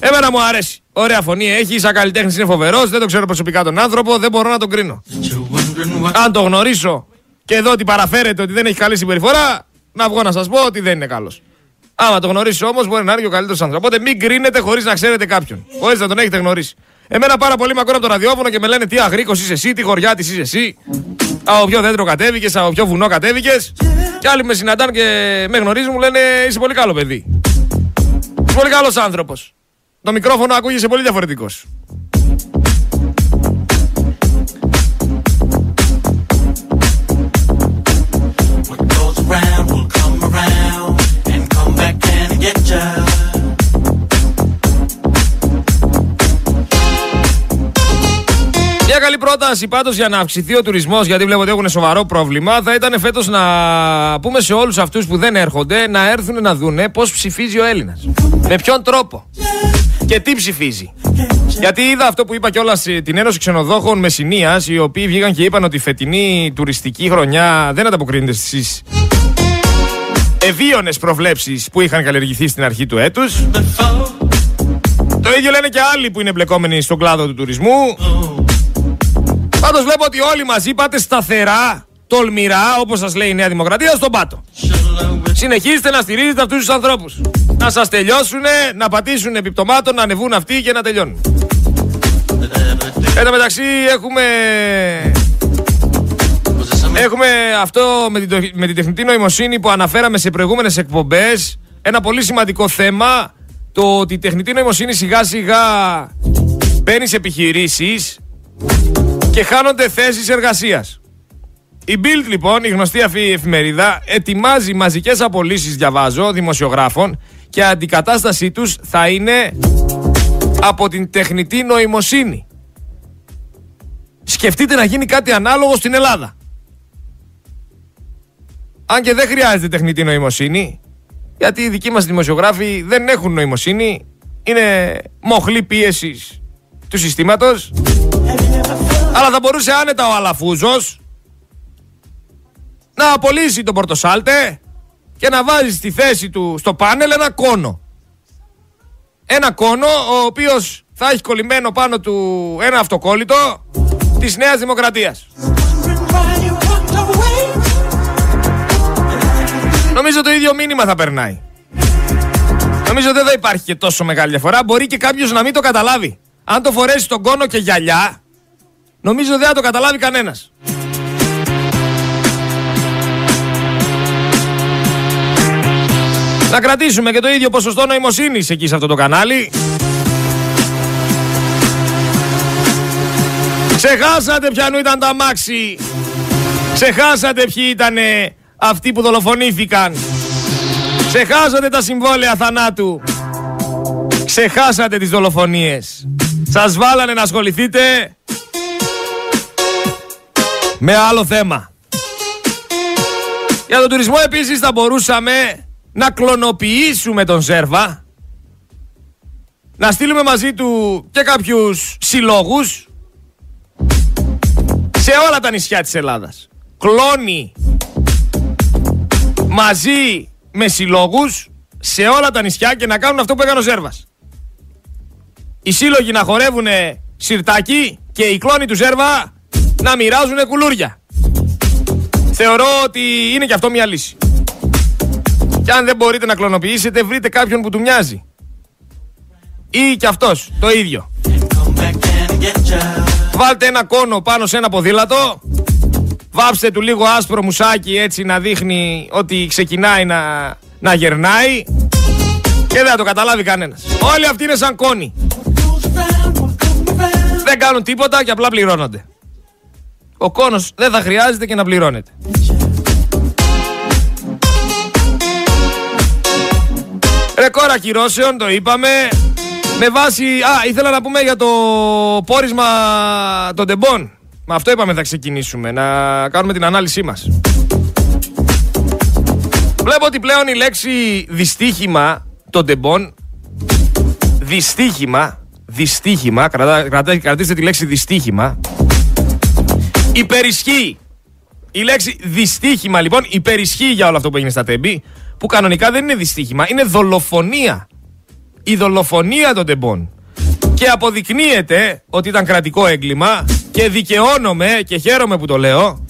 Εμένα μου αρέσει. Ωραία φωνή έχει, σαν καλλιτέχνης είναι φοβερός. Δεν το ξέρω προσωπικά τον άνθρωπο, δεν μπορώ να τον κρίνω. Αν το γνωρίσω και εδώ ότι παραφέρεται ότι δεν έχει καλή συμπεριφορά, να βγω να σας πω ότι δεν είναι καλός. Άμα το γνωρίσει όμως, μπορεί να είναι και ο καλύτερος άνθρωπος. Οπότε μην κρίνετε χωρίς να ξέρετε κάποιον. Χωρίς να τον έχετε γνωρίσει. Εμένα πάρα πολύ μακριά από το ραδιόφωνο και με λένε τι αγρίκος είσαι εσύ, τι χωριά της είσαι εσύ. Από ποιο δέντρο κατέβηκες, από ποιο βουνό κατέβηκες. Και άλλοι με συναντάνε και με γνωρίζουν, μου λένε είσαι πολύ καλό παιδί. Είσαι πολύ καλός άνθρωπος. Το μικρόφωνο ακούγεσαι πολύ διαφορετικός. Πρόταση πάντως για να αυξηθεί ο τουρισμός, γιατί βλέπω ότι έχουν σοβαρό πρόβλημα, θα ήταν φέτος να πούμε σε όλους αυτούς που δεν έρχονται να έρθουν να δούνε πώς ψηφίζει ο Έλληνας. Με ποιον τρόπο. Και τι ψηφίζει. Γιατί είδα αυτό που είπα κιόλας την Ένωση Ξενοδόχων Μεσσηνίας, οι οποίοι βγήκαν και είπαν ότι η φετινή τουριστική χρονιά δεν ανταποκρίνεται στις ευίωνε προβλέψεις που είχαν καλλιεργηθεί στην αρχή του έτους. Το ίδιο λένε και άλλοι που είναι μπλεκόμενοι στον κλάδο του τουρισμού. Πάντως βλέπω ότι όλοι μαζί πάτε σταθερά, τολμηρά, όπως σας λέει η Νέα Δημοκρατία, στον πάτο. Συνεχίστε να στηρίζετε αυτούς τους ανθρώπους. Να σας τελειώσουν, να πατήσουν επιπτωμάτων, να ανεβούν αυτοί και να τελειώνουν. Εν τω μεταξύ έχουμε... Έχουμε αυτό με την, με την τεχνητή νοημοσύνη που αναφέραμε σε προηγούμενες εκπομπές. Ένα πολύ σημαντικό θέμα, το ότι η τεχνητή νοημοσύνη σιγά σιγά μπαίνει σε επιχειρήσεις και χάνονται θέσεις εργασίας. Η Bild λοιπόν, η γνωστή αυτή εφημερίδα, ετοιμάζει μαζικές απολύσεις, διαβάζω, δημοσιογράφων και αντικατάστασή τους θα είναι από την τεχνητή νοημοσύνη. Σκεφτείτε να γίνει κάτι ανάλογο στην Ελλάδα. Αν και δεν χρειάζεται τεχνητή νοημοσύνη, γιατί οι δικοί μας δημοσιογράφοι δεν έχουν νοημοσύνη, είναι μοχλή πίεσης του συστήματος αλλά θα μπορούσε άνετα ο Αλαφούζος να απολύσει τον Πορτοσάλτε και να βάζει στη θέση του στο πάνελ ένα κόνο. Ένα κόνο ο οποίος θα έχει κολλημένο πάνω του ένα αυτοκόλλητο της Νέας Δημοκρατίας. Νομίζω το ίδιο μήνυμα θα περνάει. Νομίζω δεν θα υπάρχει και τόσο μεγάλη διαφορά. Μπορεί και κάποιος να μην το καταλάβει. Αν το φορέσει τον κόνο και γυαλιά, Νομίζω δεν θα το καταλάβει κανένας. Να κρατήσουμε και το ίδιο ποσοστό νοημοσύνης εκεί σε αυτό το κανάλι. Ξεχάσατε ποιανού ήταν τα μάξι. Ξεχάσατε ποιοι ήταν αυτοί που δολοφονήθηκαν. Ξεχάσατε τα συμβόλαια θανάτου. Ξεχάσατε τις δολοφονίες. Σας βάλανε να ασχοληθείτε με άλλο θέμα. Για τον τουρισμό επίσης θα μπορούσαμε να κλωνοποιήσουμε τον Ζέρβα, να στείλουμε μαζί του και κάποιους συλλόγους σε σε όλα τα νησιά της Ελλάδας. Κλώνει μαζί με συλλόγους σε όλα τα νησιά και να κάνουν αυτό που έκανε ο Ζέρβας. Οι σύλλογοι να χορεύουν σιρτάκι και οι κλόνοι του Ζέρβα να μοιράζουν κουλούρια. Θεωρώ ότι είναι και αυτό μια λύση. Και αν δεν μπορείτε να κλωνοποιήσετε, βρείτε κάποιον που του μοιάζει. Ή κι αυτός, το ίδιο. Βάλτε ένα κόνο πάνω σε ένα ποδήλατο. Βάψτε του λίγο άσπρο μουσάκι έτσι να δείχνει ότι ξεκινάει να, να γερνάει. Και δεν θα το καταλάβει κανένας. Όλοι αυτοί είναι σαν κόνοι. Δεν κάνουν τίποτα και απλά πληρώνονται. Ο κόνος δεν θα χρειάζεται και να πληρώνεται. Ρεκόρ ακυρώσεων, το είπαμε. Με βάση. Α, ήθελα να πούμε για το πόρισμα των τεμπών. Με αυτό είπαμε θα ξεκινήσουμε. Να κάνουμε την ανάλυση μας. Βλέπω ότι πλέον η λέξη δυστύχημα των τεμπών. Δυστύχημα. Δυστύχημα. Κρατά, κρατά, κρατήστε τη λέξη δυστύχημα. Υπερισχύει. Η λέξη δυστύχημα λοιπόν υπερισχύει για όλο αυτό που έγινε στα τέμπη. Που κανονικά δεν είναι δυστύχημα, είναι δολοφονία. Η δολοφονία των τεμπών. Και αποδεικνύεται ότι ήταν κρατικό έγκλημα και δικαιώνομαι και χαίρομαι που το λέω.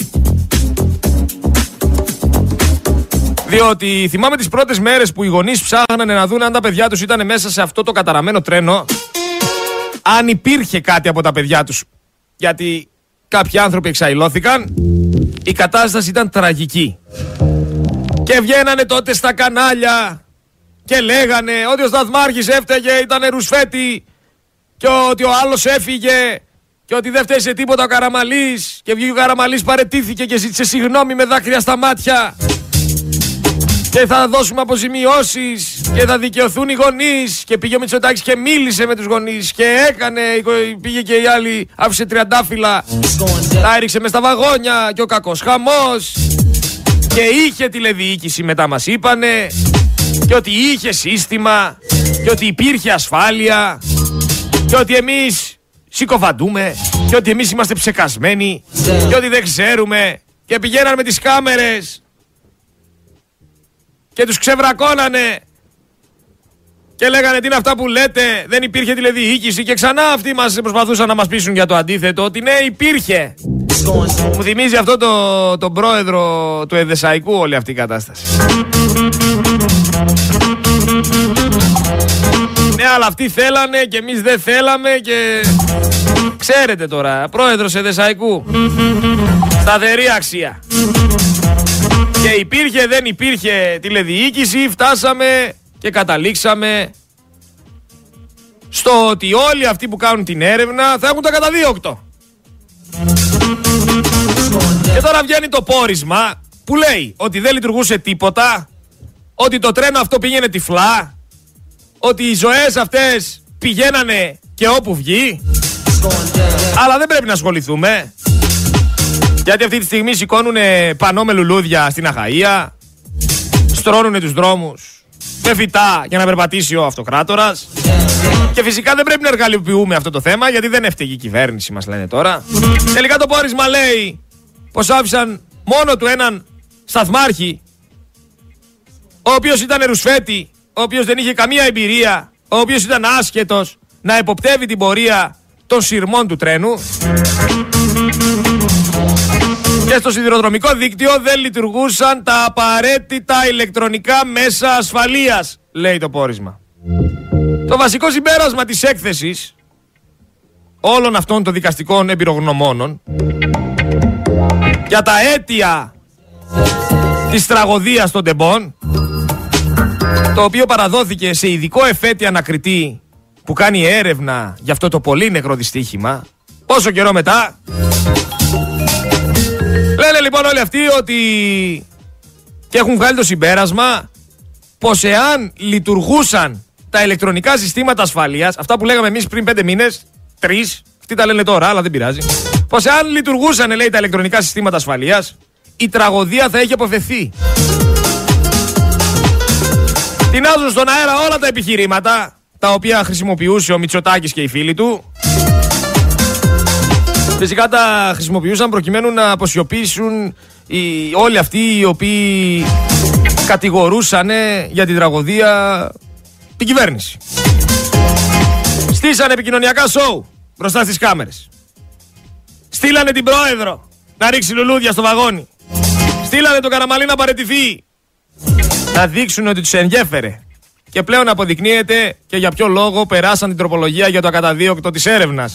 Διότι θυμάμαι τις πρώτες μέρες που οι γονείς ψάχνανε να δουν αν τα παιδιά τους ήταν μέσα σε αυτό το καταραμένο τρένο. Αν υπήρχε κάτι από τα παιδιά τους. Γιατί κάποιοι άνθρωποι εξαϊλώθηκαν. Η κατάσταση ήταν τραγική. Και βγαίνανε τότε στα κανάλια και λέγανε ότι ο Σταθμάρχης έφταιγε, ήταν ρουσφέτη και ότι ο άλλος έφυγε και ότι δεν φταίει σε τίποτα ο Καραμαλής και βγήκε ο Καραμαλής παρετήθηκε και ζήτησε συγγνώμη με δάκρυα στα μάτια και θα δώσουμε αποζημιώσεις και θα δικαιωθούν οι γονείς. Και πήγε ο Μητσοτάκης και μίλησε με τους γονείς και έκανε, πήγε και η άλλη άφησε τριαντάφυλλα. Τα έριξε μες στα βαγόνια και ο κακός χαμός. Και είχε τηλεδιοίκηση μετά μας είπανε. Και ότι είχε σύστημα και ότι υπήρχε ασφάλεια. Και ότι εμείς συκοφαντούμε. Και ότι εμείς είμαστε ψεκασμένοι. Και ότι δεν ξέρουμε. Και πηγαίναν με τις κάμερες και τους ξεβρακώνανε και λέγανε τι είναι αυτά που λέτε, δεν υπήρχε τηλεδιοίκηση και ξανά αυτοί μας προσπαθούσαν να μας πείσουν για το αντίθετο ότι ναι υπήρχε. Μου θυμίζει αυτό το, τον πρόεδρο του Εδεσαϊκού όλη αυτή η κατάσταση. Ναι, αλλά αυτοί θέλανε και εμείς δεν θέλαμε και... Ξέρετε τώρα, πρόεδρος Εδεσαϊκού. Σταθερή αξία. Και υπήρχε, δεν υπήρχε τηλεδιοίκηση, φτάσαμε και καταλήξαμε στο ότι όλοι αυτοί που κάνουν την έρευνα θα έχουν τα καταδίωκτο. Και τώρα βγαίνει το πόρισμα που λέει ότι δεν λειτουργούσε τίποτα, ότι το τρένο αυτό πήγαινε τυφλά, ότι οι ζωές αυτές πηγαίνανε και όπου βγει. Αλλά δεν πρέπει να ασχοληθούμε. Γιατί αυτή τη στιγμή σηκώνουν πανό με λουλούδια στην Αχαΐα, στρώνουν τους δρόμους με φυτά για να περπατήσει ο αυτοκράτορας. Και φυσικά δεν πρέπει να εργαλειοποιούμε αυτό το θέμα γιατί δεν έφταιγε η κυβέρνηση μας λένε τώρα. Τελικά το πόρισμα λέει πως άφησαν μόνο του έναν σταθμάρχη ο οποίος ήταν ρουσφέτη, ο οποίος δεν είχε καμία εμπειρία, ο οποίος ήταν άσχετος να εποπτεύει την πορεία των σειρμών του τρένου. Και στο σιδηροδρομικό δίκτυο δεν λειτουργούσαν τα απαραίτητα ηλεκτρονικά μέσα ασφαλείας, λέει το πόρισμα. Το βασικό συμπέρασμα της έκθεσης όλων αυτών των δικαστικών εμπειρογνωμόνων για τα αίτια της τραγωδίας των τεμπών το οποίο παραδόθηκε σε ειδικό εφέτη ανακριτή που κάνει έρευνα για αυτό το πολύ νεκρό δυστύχημα πόσο καιρό μετά λένε λοιπόν όλοι αυτοί ότι και έχουν βγάλει το συμπέρασμα πως εάν λειτουργούσαν τα ηλεκτρονικά συστήματα ασφαλείας αυτά που λέγαμε εμείς πριν πέντε μήνες τρεις, αυτοί τα λένε τώρα αλλά δεν πειράζει πως εάν λειτουργούσαν λέει τα ηλεκτρονικά συστήματα ασφαλείας η τραγωδία θα έχει αποφευθεί. Τεινάζουν στον αέρα όλα τα επιχειρήματα τα οποία χρησιμοποιούσε ο Μητσοτάκης και οι φίλοι του Φυσικά τα χρησιμοποιούσαν προκειμένου να αποσιωπήσουν οι, όλοι αυτοί οι οποίοι κατηγορούσαν για την τραγωδία την κυβέρνηση. Στήσανε επικοινωνιακά σοου μπροστά στις κάμερες. Στείλανε την πρόεδρο να ρίξει λουλούδια στο βαγόνι. Στείλανε τον Καραμαλή να παρετηθεί. Να δείξουν ότι τους ενδιέφερε. Και πλέον αποδεικνύεται και για ποιο λόγο περάσαν την τροπολογία για το ακαταδίωκτο της έρευνας.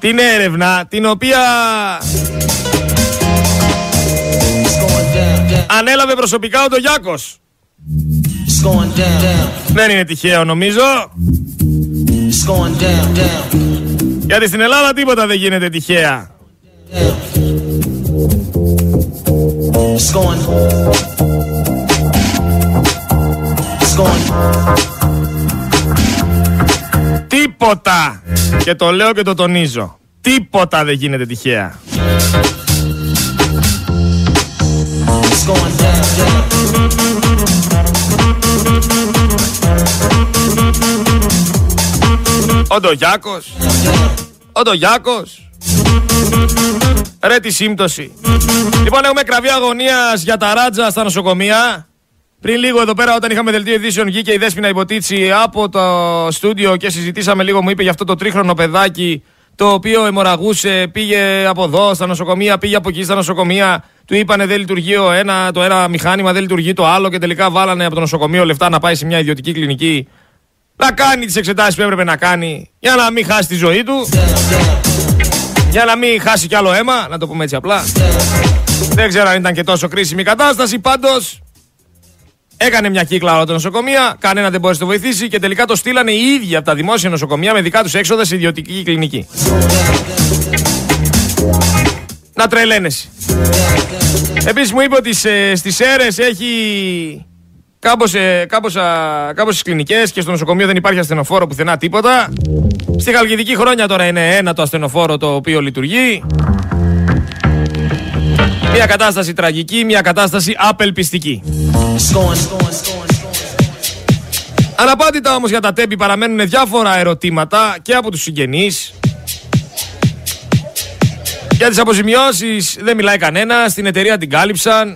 Την έρευνα την οποία ανέλαβε προσωπικά ο Ντογιάκος. Δεν είναι τυχαίο νομίζω. Γιατί στην Ελλάδα τίποτα δεν γίνεται τυχαία. Τίποτα! Και το λέω και το τονίζω. Τίποτα δεν γίνεται τυχαία. Ο Ντογιάκος. Ο Ντογιάκος. Ρε τη σύμπτωση. Λοιπόν έχουμε κραυγή αγωνίας για τα ράτζα στα νοσοκομεία. Πριν λίγο εδώ πέρα, όταν είχαμε δελτίο ειδήσεων, βγήκε η Δέσποινα Υποτίτσι από το στούντιο και συζητήσαμε λίγο. Μου είπε για αυτό το τρίχρονο παιδάκι το οποίο αιμορραγούσε, πήγε από εδώ στα νοσοκομεία, πήγε από εκεί στα νοσοκομεία. Του είπανε δεν λειτουργεί ο ένα, το ένα μηχάνημα, δεν λειτουργεί το άλλο και τελικά βάλανε από το νοσοκομείο λεφτά να πάει σε μια ιδιωτική κλινική να κάνει τις εξετάσεις που έπρεπε να κάνει για να μην χάσει τη ζωή του. Για να μην χάσει κι άλλο αίμα, να το πούμε έτσι απλά. Δεν ξέρω αν ήταν και τόσο κρίσιμη η κατάσταση. Πάντως έκανε μια κύκλα όλα τα νοσοκομεία, κανένα δεν μπορούσε να το βοηθήσει και τελικά το στείλανε οι ίδιοι από τα δημόσια νοσοκομεία με δικά τους έξοδα σε ιδιωτική κλινική. Να τρελαίνεσαι. Επίσης μου είπε ότι στις αίρες έχει Κάπως, ε, κάπως, κάπως στις κλινικές και στο νοσοκομείο δεν υπάρχει ασθενοφόρο πουθενά τίποτα. Στη Χαλκιδική χρόνια τώρα είναι ένα το ασθενοφόρο το οποίο λειτουργεί. Μια κατάσταση τραγική, μια κατάσταση απελπιστική. Αναπάντητα όμως για τα τέμπη παραμένουν διάφορα ερωτήματα και από τους συγγενείς. Για τις αποζημιώσεις δεν μιλάει κανένας, στην εταιρεία την κάλυψαν.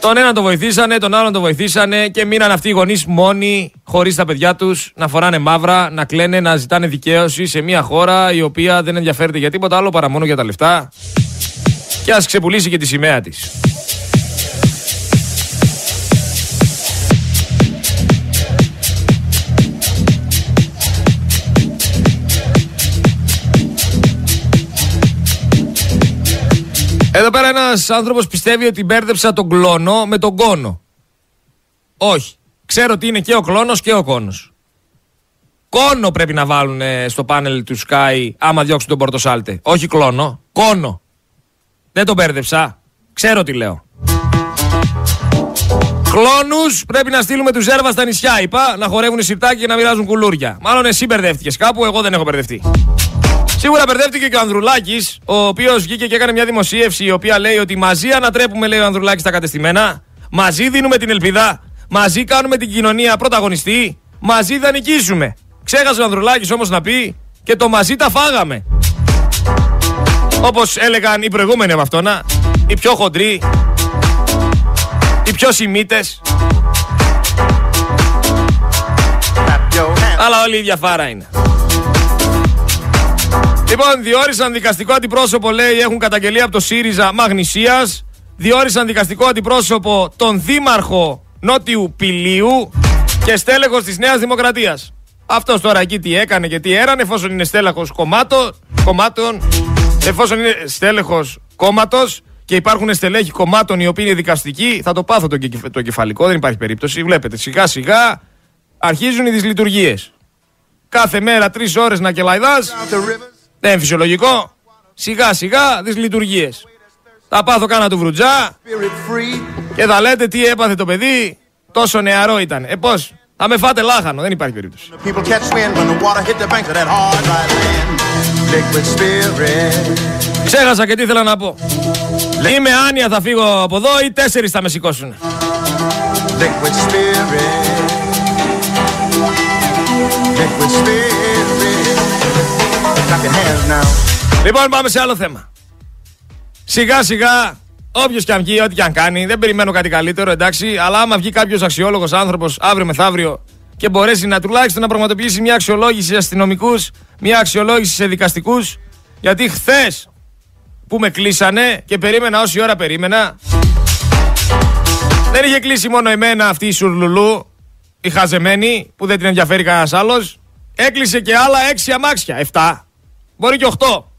Τον έναν το βοηθήσανε, τον άλλον το βοηθήσανε και μείναν αυτοί οι γονείς μόνοι, χωρίς τα παιδιά τους, να φοράνε μαύρα, να κλαίνε, να ζητάνε δικαίωση σε μια χώρα η οποία δεν ενδιαφέρεται για τίποτα άλλο παρά μόνο για τα λεφτά. Και ας ξεπουλήσει και τη σημαία της. Εδώ πέρα ένας άνθρωπος πιστεύει ότι μπέρδεψα τον κλόνο με τον κόνο. Όχι. Ξέρω ότι είναι και ο κλόνος και ο κόνος. Κόνο πρέπει να βάλουν στο πάνελ του Sky άμα διώξουν τον Πορτοσάλτε. Όχι κλόνο. Κόνο. Δεν τον μπέρδεψα. Ξέρω τι λέω. Κλόνους πρέπει να στείλουμε τους Ζέρβα στα νησιά. Είπα να χορεύουν σιρτάκι και να μοιράζουν κουλούρια. Μάλλον εσύ μπερδεύτηκες κάπου, εγώ δεν έχω μπερδευτεί. Σίγουρα μπερδεύτηκε και ο Ανδρουλάκης, ο οποίος βγήκε και έκανε μια δημοσίευση η οποία λέει ότι μαζί ανατρέπουμε, λέει ο Ανδρουλάκης, τα κατεστημένα. Μαζί δίνουμε την ελπίδα. Μαζί κάνουμε την κοινωνία πρωταγωνιστή. Μαζί θα νικήσουμε. Ξέχασε ο Ανδρουλάκης όμως να πει και το μαζί τα φάγαμε. Όπως έλεγαν οι προηγούμενοι από αυτόνα, οι πιο χοντροί, οι πιο σημίτε. Αλλά όλοι η ίδια φάρα είναι. Λοιπόν, διόρισαν δικαστικό αντιπρόσωπο, λέει, έχουν καταγγελία από το ΣΥΡΙΖΑ Μαγνησίας. Διόρισαν δικαστικό αντιπρόσωπο τον Δήμαρχο Νότιου Πηλίου και στέλεχος της Νέας Δημοκρατίας. Αυτός τώρα εκεί τι έκανε και τι έρανε, εφόσον είναι στέλεχος κομμάτων, εφόσον είναι στέλεχος κόμματος και υπάρχουν στελέχοι κομμάτων οι οποίοι είναι δικαστικοί, θα το πάθω το, το κεφαλικό, δεν υπάρχει περίπτωση. Βλέπετε, σιγά σιγά αρχίζουν οι δυσλειτουργίες. Κάθε μέρα τρεις ώρες να κελαϊδάς δεν είναι φυσιολογικό. Σιγά σιγά δυσλειτουργίες. Θα πάθω κάνα του βρουτζά και θα λέτε τι έπαθε το παιδί. Τόσο νεαρό ήταν. Ε, πώς; Θα με φάτε λάχανο. Δεν υπάρχει περίπτωση. Ξέχασα και τι ήθελα να πω. Είμαι άνοια θα φύγω από εδώ ή τέσσερις θα με σηκώσουν. Liquid spirit. Liquid spirit. Clap your hands now. Λοιπόν, πάμε σε άλλο θέμα. Σιγά σιγά, όποιος και αν βγει, ό,τι και αν κάνει, δεν περιμένω κάτι καλύτερο, εντάξει. Αλλά άμα βγει κάποιος αξιόλογος άνθρωπος αύριο μεθαύριο και μπορέσει να τουλάχιστον να πραγματοποιήσει μια αξιολόγηση σε αστυνομικούς, μια αξιολόγηση σε δικαστικούς. Γιατί χθες που με κλείσανε και περίμενα όση ώρα περίμενα, δεν είχε κλείσει μόνο εμένα αυτή η σουρλουλού, η χαζεμένη, που δεν την ενδιαφέρει κανένας άλλος. Έκλεισε και άλλα έξι αμάξια. Εφτά. Μπορεί και οχτώ.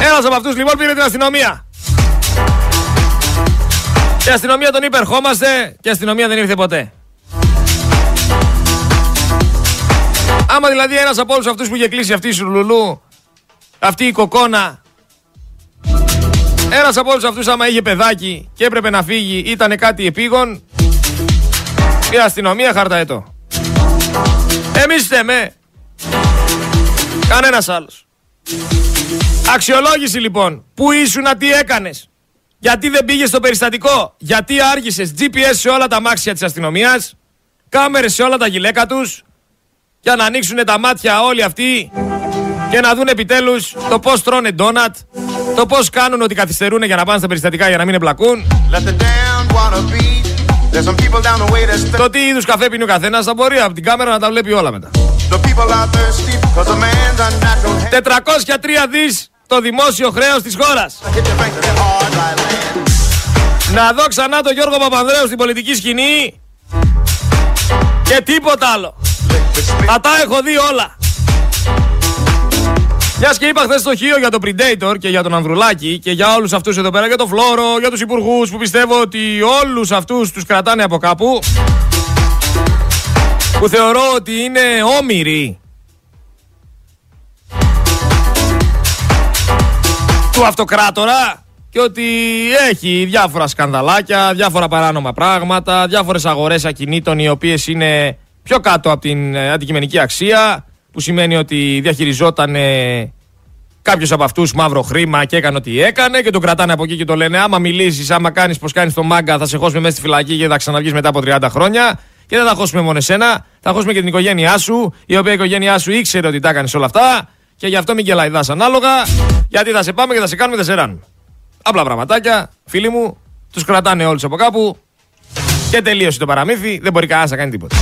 Ένας από αυτούς λοιπόν πήρε την αστυνομία. Και η αστυνομία τον είπε ερχόμαστε και η αστυνομία δεν ήρθε ποτέ. Άμα δηλαδή ένας από όλους αυτούς που είχε κλείσει αυτή η σουρλουλού, αυτή η κοκόνα, ένας από όλους αυτούς άμα είχε παιδάκι και έπρεπε να φύγει, ήταν κάτι επίγον, η αστυνομία χαρταετό. Εμείς θέμε. Κανένας άλλος. Αξιολόγηση λοιπόν. Πού ήσουν, τι έκανες. Γιατί δεν πήγε στο περιστατικό; Γιατί άργησες. GPS σε όλα τα μάξια της αστυνομίας. Κάμερες σε όλα τα γυλαίκα τους. Για να ανοίξουν τα μάτια όλοι αυτοί. Και να δουν επιτέλους το πώς τρώνε ντόνατ. Το πώς κάνουν ότι καθυστερούν για να πάνε στα περιστατικά για να μην εμπλακούν. Let the damned wanna be. There's some people down the way that's Το τι είδους καφέ πίνει ο καθένας θα μπορεί από την κάμερα να τα βλέπει όλα μετά. The people are thirsty cause a man's unnatural hand. 403 δις το δημόσιο χρέος της χώρας. Να δω ξανά τον Γιώργο Παπανδρέου στην πολιτική σκηνή και τίποτα άλλο. Θα τα έχω δει όλα. Μιας και είπα χθες στο Χίο για τον Predator και για τον Ανδρουλάκη και για όλους αυτούς εδώ πέρα, για τον Φλόρο, για τους υπουργούς που πιστεύω ότι όλους αυτούς τους κρατάνε από κάπου. Που θεωρώ ότι είναι όμοιροι του αυτοκράτορα και ότι έχει διάφορα σκανδαλάκια, διάφορα παράνομα πράγματα, διάφορες αγορές ακινήτων οι οποίες είναι πιο κάτω από την ε, αντικειμενική αξία που σημαίνει ότι διαχειριζόταν ε, κάποιος από αυτούς μαύρο χρήμα και έκανε ό,τι έκανε και τον κρατάνε από εκεί και το λένε άμα μιλήσεις, άμα κάνεις πως κάνεις το μάγκα θα σε χώσουμε μέσα στη φυλακή και θα ξαναβγείς μετά από 30 χρόνια και δεν θα χώσουμε μόνο εσένα, θα χώσουμε και την οικογένειά σου η οποία η οικογένειά σου ήξερε ότι τα έκανες όλα αυτά και γι' αυτό μην γελαϊδάς ανάλογα γιατί θα σε πάμε και θα σε κάνουμε δεν σε ράνουμε. Απλά πραγματάκια, φίλοι μου, τους κρατάνε όλους από κάπου και τελείωσε το παραμύθι. Δεν μπορεί κανένας να κάνει τίποτα.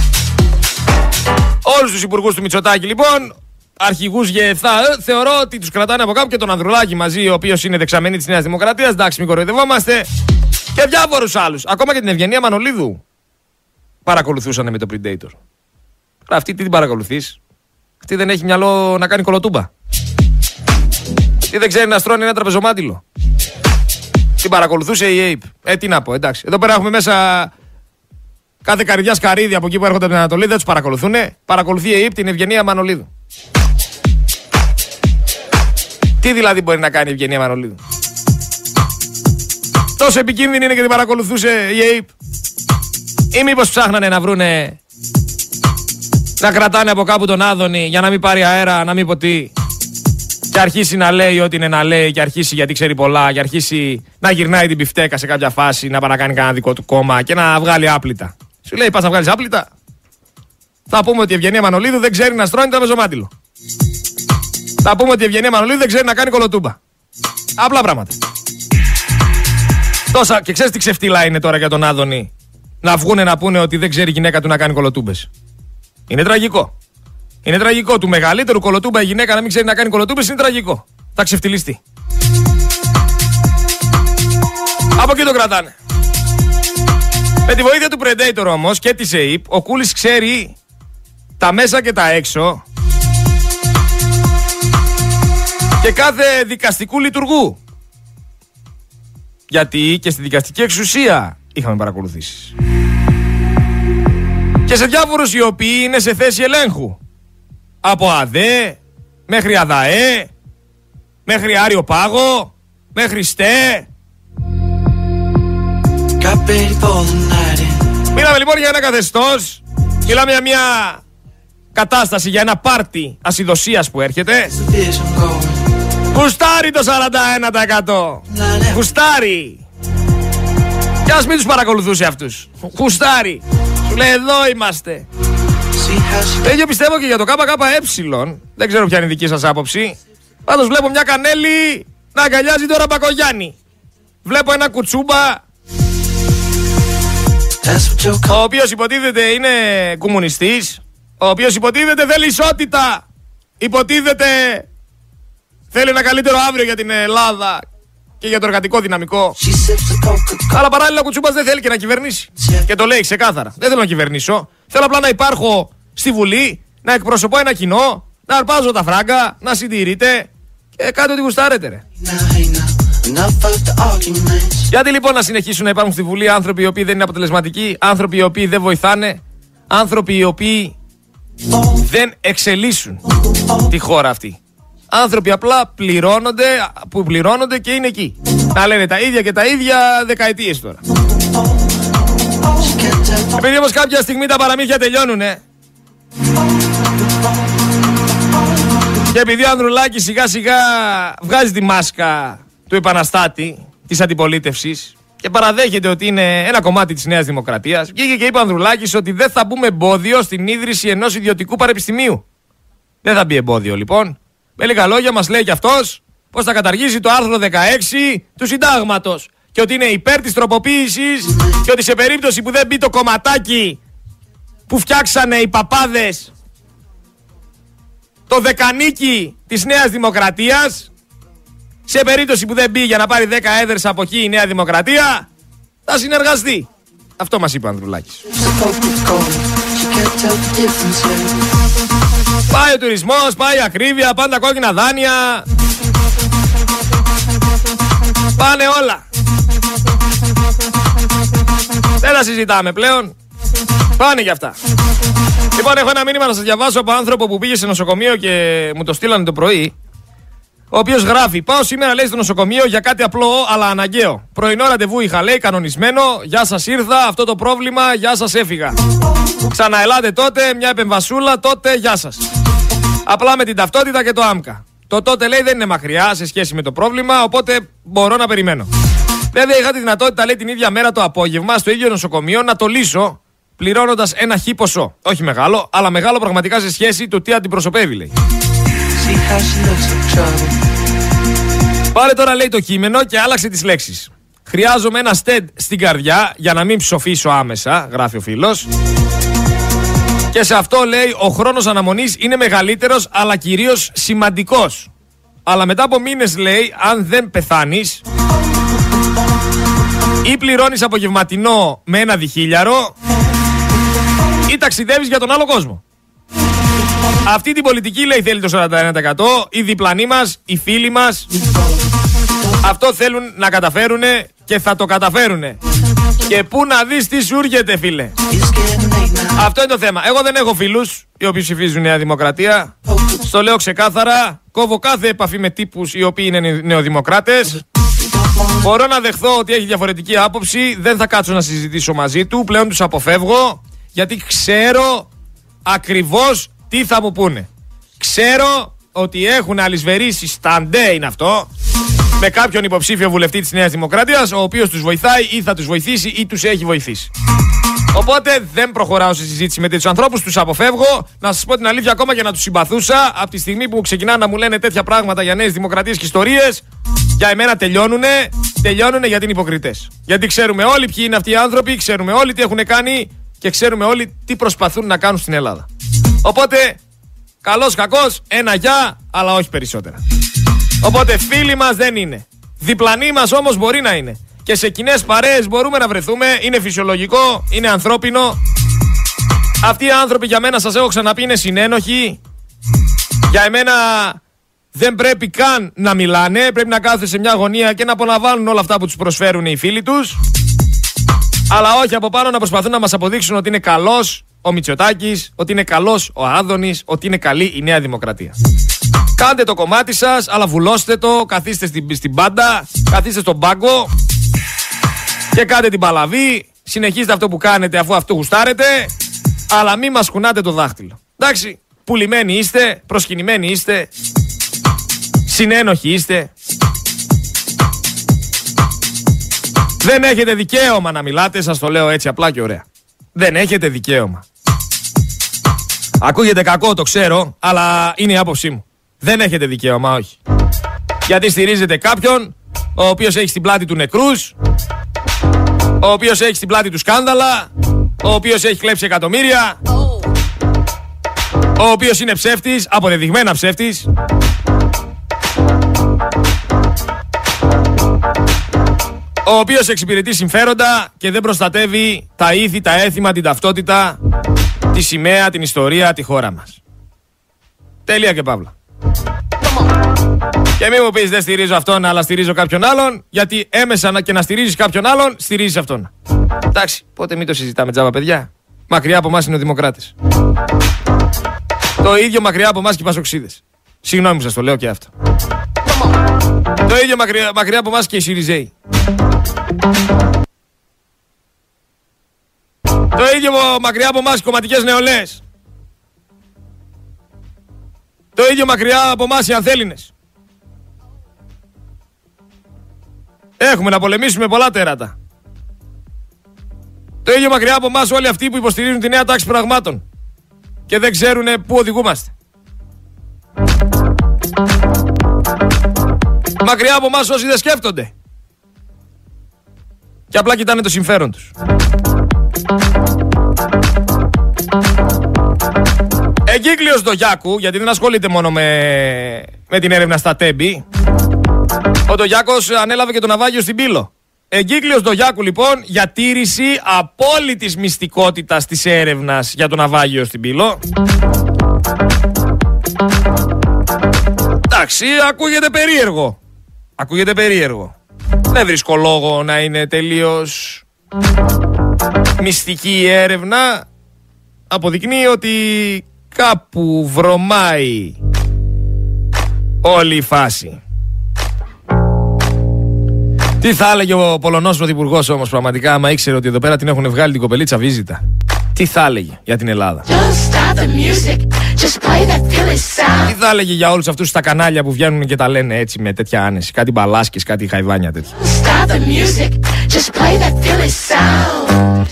Όλους τους υπουργούς του Μητσοτάκη, λοιπόν, αρχηγούς ΓΕΘΑ, ε, θεωρώ ότι τους κρατάνε από κάπου και τον Ανδρουλάκη μαζί, ο οποίος είναι δεξαμενή της Νέας Δημοκρατίας. Εντάξει, μην κοροϊδευόμαστε. Και διάφορους άλλους. Ακόμα και την Ευγενία Μανολίδου παρακολουθούσαν με το Predator. Τώρα αυτή τι την παρακολουθείς; Αυτή δεν έχει μυαλό να κάνει κολοτούμπα. Τι δεν ξέρει να στρώνει ένα τραπεζομάτιλο. Την παρακολουθούσε η Ape. Ε, τι να πω, εντάξει. Εδώ πέρα έχουμε μέσα κάθε καρδιά σκαρίδι από εκεί που έρχονται από την Ανατολή. Δεν τους παρακολουθούν. Παρακολουθεί η Ape την Ευγενία Μανολίδου. Τι δηλαδή μπορεί να κάνει η Ευγενία Μανολίδου; Τόσο επικίνδυνη είναι και την παρακολουθούσε η Ape. Ή μήπως ψάχνανε να βρούνε να κρατάνε από κάπου τον Άδωνη για να μην πάρει αέρα, να μην πω τι. Και αρχίσει να λέει ό,τι είναι να λέει, και αρχίσει γιατί ξέρει πολλά, και αρχίσει να γυρνάει την πιφτέκα σε κάποια φάση, να πάει να κάνει κανένα δικό του κόμμα και να βγάλει άπλυτα. Σου λέει, πας να βγάλεις άπλυτα. Θα πούμε ότι η Ευγενία Μανολίδου δεν ξέρει να στρώνει το μεζομάτιλο. Θα πούμε ότι η Ευγενία Μανολίδου δεν ξέρει να κάνει κολοτούμπα. Απλά πράγματα. Τόσα, και ξέρεις τι ξεφτύλα είναι τώρα για τον Άδωνη; Να βγούνε να πούνε ότι δεν ξέρει η γυναίκα του να κάνει κολοτούμπες. Είναι τραγικό. Είναι τραγικό. Του μεγαλύτερου κολοτούμπα η γυναίκα να μην ξέρει να κάνει κολοτούμπες είναι τραγικό. Θα ξεφτυλιστεί. Από εκεί το κρατάνε. Με τη βοήθεια του Predator όμως και της ΑΕΠ, ο Κούλης ξέρει τα μέσα και τα έξω και κάθε δικαστικού λειτουργού. Γιατί και στη δικαστική εξουσία είχαμε παρακολουθήσεις. Και σε διάφορους οι οποίοι είναι σε θέση ελέγχου. Από ΑΔΕ, μέχρι ΑΔΑΕ, μέχρι Άριο Πάγο, μέχρι ΣΤΕ. Μιλάμε λοιπόν για ένα καθεστώς, μιλάμε για μια κατάσταση, για ένα πάρτι ασυδοσίας που έρχεται. Κουστάρει το 41%. Κουστάρει. Και ας μην τους παρακολουθούσε αυτούς. Κουστάρει. Σου λέει εδώ είμαστε. Το ίδιο πιστεύω και για το ΚΚΕ. Δεν ξέρω ποια είναι η δική σας άποψη. Πάντως βλέπω μια κανέλη να αγκαλιάζει τώρα Μπακογιάννη. Βλέπω ένα κουτσούμπα ο οποίος υποτίθεται είναι κομμουνιστής, ο οποίος υποτίθεται θέλει ισότητα. Υποτίθεται θέλει ένα καλύτερο αύριο για την Ελλάδα και για το εργατικό δυναμικό. Αλλά παράλληλα ο Κουτσούμπας δεν θέλει και να κυβερνήσει. Και το λέει ξεκάθαρα. Δεν θέλω να κυβερνήσω. Θέλω απλά να υπάρχω στη Βουλή, να εκπροσωπώ ένα κοινό, να αρπάζω τα φράγκα, να συντηρείτε και κάτι ό,τι γουστάρετε ρε. Γιατί λοιπόν να συνεχίσουν να υπάρχουν στη Βουλή άνθρωποι οι οποίοι δεν είναι αποτελεσματικοί, άνθρωποι οι οποίοι δεν βοηθάνε, άνθρωποι οι οποίοι δεν εξελίσσουν τη χώρα αυτή. Άνθρωποι απλά πληρώνονται, που πληρώνονται και είναι εκεί. Να λένε τα ίδια και τα ίδια δεκαετίες τώρα. Επειδή όμως κάποια στιγμή τα παραμύθια τελειώνουνε και επειδή ο Ανδρουλάκης σιγά σιγά βγάζει τη μάσκα του επαναστάτη της αντιπολίτευσης και παραδέχεται ότι είναι ένα κομμάτι της Νέας Δημοκρατίας βγήκε και είπε ο Ανδρουλάκης ότι δεν θα μπούμε εμπόδιο στην ίδρυση ενός ιδιωτικού πανεπιστημίου. Δεν θα μπει εμπόδιο λοιπόν. Με λίγα λόγια μας λέει και αυτός πως θα καταργήσει το άρθρο 16 του συντάγματος και ότι είναι υπέρ της τροποποίησης και ότι σε περίπτωση που δεν μπει το κομματάκι που φτιάξανε οι παπάδες το δεκανίκι της Νέας Δημοκρατίας σε περίπτωση που δεν μπει για να πάρει 10 έδρες από εκεί η Νέα Δημοκρατία θα συνεργαστεί. Αυτό μας είπε ο Ανδρουλάκης. Πάει ο τουρισμός, πάει η ακρίβεια, πάντα κόκκινα δάνεια. Πάνε όλα. Δεν τα συζητάμε πλέον. Πάνε κι αυτά. Λοιπόν, έχω ένα μήνυμα να σας διαβάσω από άνθρωπο που πήγε σε νοσοκομείο και μου το στείλανε το πρωί. Ο οποίος γράφει: Πάω σήμερα, λέει, στο νοσοκομείο για κάτι απλό αλλά αναγκαίο. Πρωινό ραντεβού είχα, λέει, κανονισμένο. Γεια σας ήρθα, αυτό το πρόβλημα, γεια σας έφυγα. Ξαναελάτε τότε, μια επεμβασούλα, τότε γεια σας. Απλά με την ταυτότητα και το άμκα. Το τότε λέει δεν είναι μακριά σε σχέση με το πρόβλημα, οπότε μπορώ να περιμένω. Βέβαια, είχα τη δυνατότητα, λέει, την ίδια μέρα το απόγευμα στο ίδιο νοσοκομείο να το λύσω πληρώνοντας ένα χι ποσό. Όχι μεγάλο, αλλά μεγάλο πραγματικά σε σχέση του τι αντιπροσωπεύει, λέει. Πάρε τώρα, λέει, το κείμενο και άλλαξε τις λέξεις. Χρειάζομαι ένα στεντ στην καρδιά για να μην ψοφήσω άμεσα, γράφει ο φίλος. Και σε αυτό λέει ο χρόνος αναμονής είναι μεγαλύτερος αλλά κυρίως σημαντικός. Αλλά μετά από μήνες λέει αν δεν πεθάνεις ή πληρώνεις απογευματινό με ένα διχίλιαρο ή ταξιδεύεις για τον άλλο κόσμο. Αυτή την πολιτική λέει θέλει το 41%. Οι διπλανοί μας, οι φίλοι μας αυτό θέλουν να καταφέρουν και θα το καταφέρουν. Και πού να δεις τι σου έρχεται φίλε. Αυτό είναι το θέμα. Εγώ δεν έχω φίλους οι οποίοι ψηφίζουν Νέα Δημοκρατία. Στο λέω ξεκάθαρα. Κόβω κάθε επαφή με τύπους οι οποίοι είναι νεοδημοκράτες. Μπορώ να δεχθώ ότι έχει διαφορετική άποψη. Δεν θα κάτσω να συζητήσω μαζί του. Πλέον τους αποφεύγω γιατί ξέρω ακριβώς τι θα μου πούνε. Ξέρω ότι έχουν αλυσβερήσει σταντέ είναι αυτό με κάποιον υποψήφιο βουλευτή της Νέας Δημοκρατίας ο οποίος τους βοηθάει ή θα τους βοηθήσει ή τους έχει βοηθήσει. Οπότε δεν προχωράω σε συζήτηση με τέτοιους ανθρώπους, τους αποφεύγω. Να σας πω την αλήθεια, ακόμα και να τους συμπαθούσα, από τη στιγμή που ξεκινάνε να μου λένε τέτοια πράγματα για νέες δημοκρατίες και ιστορίες, για εμένα τελειώνουνε. Τελειώνουνε γιατί είναι υποκριτές. Γιατί ξέρουμε όλοι ποιοι είναι αυτοί οι άνθρωποι, ξέρουμε όλοι τι έχουν κάνει και ξέρουμε όλοι τι προσπαθούν να κάνουν στην Ελλάδα. Οπότε, καλός κακός, ένα γεια, αλλά όχι περισσότερα. Οπότε φίλοι μας δεν είναι. Διπλανοί μας όμως μπορεί να είναι. Και σε κοινές παρέες μπορούμε να βρεθούμε. Είναι φυσιολογικό, είναι ανθρώπινο. Αυτοί οι άνθρωποι για μένα σας έχω ξαναπεί είναι συνένοχοι. Για εμένα δεν πρέπει καν να μιλάνε. Πρέπει να κάθονται σε μια γωνία και να απολαμβάνουν όλα αυτά που τους προσφέρουν οι φίλοι τους. Αλλά όχι από πάνω να προσπαθούν να μας αποδείξουν ότι είναι καλός ο Μητσοτάκης, ότι είναι καλός ο Άδωνης, ότι είναι καλή η Νέα Δημοκρατία. Κάντε το κομμάτι σας, αλλά βουλώστε το, καθίστε στην, στην πάντα, καθίστε στον πάγκο και κάντε την παλαβή. Συνεχίστε αυτό που κάνετε αφού αυτό γουστάρετε, αλλά μην μας κουνάτε το δάχτυλο. Εντάξει, πουλημένοι είστε, προσκυνημένοι είστε, συνένοχοι είστε. Δεν έχετε δικαίωμα να μιλάτε, σας το λέω έτσι απλά και ωραία. Δεν έχετε δικαίωμα. Ακούγεται κακό, το ξέρω, αλλά είναι η άποψή μου. Δεν έχετε δικαίωμα, όχι. Γιατί στηρίζετε κάποιον ο οποίος έχει στην πλάτη του νεκρούς, ο οποίος έχει στην πλάτη του σκάνδαλα, ο οποίος έχει κλέψει εκατομμύρια, ο οποίος είναι ψεύτης, αποδεδειγμένα ψεύτης. Ο οποίος εξυπηρετεί συμφέροντα και δεν προστατεύει τα ήθη, τα έθιμα, την ταυτότητα, τη σημαία, την ιστορία, τη χώρα μας. Τέλεια και παύλα. Και μην μου πεις δεν στηρίζω αυτόν αλλά στηρίζω κάποιον άλλον, γιατί έμεσα να- και να στηρίζεις κάποιον άλλον, στηρίζεις αυτόν. Εντάξει, πότε μην το συζητάμε τζάμπα παιδιά. Μακριά από εμάς είναι ο Δημοκράτης. Το ίδιο μακριά από εμάς και οι Πασοξίδες. Συγγνώμη που σας το λέω και αυτό. Το ίδιο μακριά, μακριά από εμάς και οι Σιριζέοι. Το ίδιο μακριά από εμάς οι κομματικές νεολαίες. Το ίδιο μακριά από εμάς οι ανθέληνες. Έχουμε να πολεμήσουμε πολλά τέρατα. Το ίδιο μακριά από εμάς όλοι αυτοί που υποστηρίζουν τη νέα τάξη πραγμάτων και δεν ξέρουν πού οδηγούμαστε. Μακριά από εμάς όσοι δεν σκέφτονται. Και απλά κοιτάνε το συμφέρον τους. Εγκύκλειος Ντογιάκου, γιατί δεν ασχολείται μόνο με, με την έρευνα στα τέμπη. Ο Ντογιάκος ανέλαβε και το ναυάγιο στην Πύλο. Εγκύκλειος Ντογιάκου λοιπόν για τήρηση απόλυτης μυστικότητας της έρευνας για το ναυάγιο στην Πύλο. Εντάξει, ακούγεται περίεργο. Ακούγεται περίεργο. Δεν βρίσκω λόγο να είναι τελείως μυστική η έρευνα. Αποδεικνύει ότι κάπου βρωμάει όλη η φάση. Τι θα έλεγε ο Πολωνός Πρωθυπουργός όμως πραγματικά, άμα ήξερε ότι εδώ πέρα την έχουν βγάλει την κοπελίτσα βίζιτα. Τι θα έλεγε για την Ελλάδα; Don't stop the music, just play that Philly sound. Τι θα έλεγε για όλους αυτούς τα κανάλια που βγαίνουν και τα λένε έτσι με τέτοια άνεση; Κάτι μπαλάσκες, κάτι χαϊβάνια τέτοια. Stop the music, just play that Philly sound.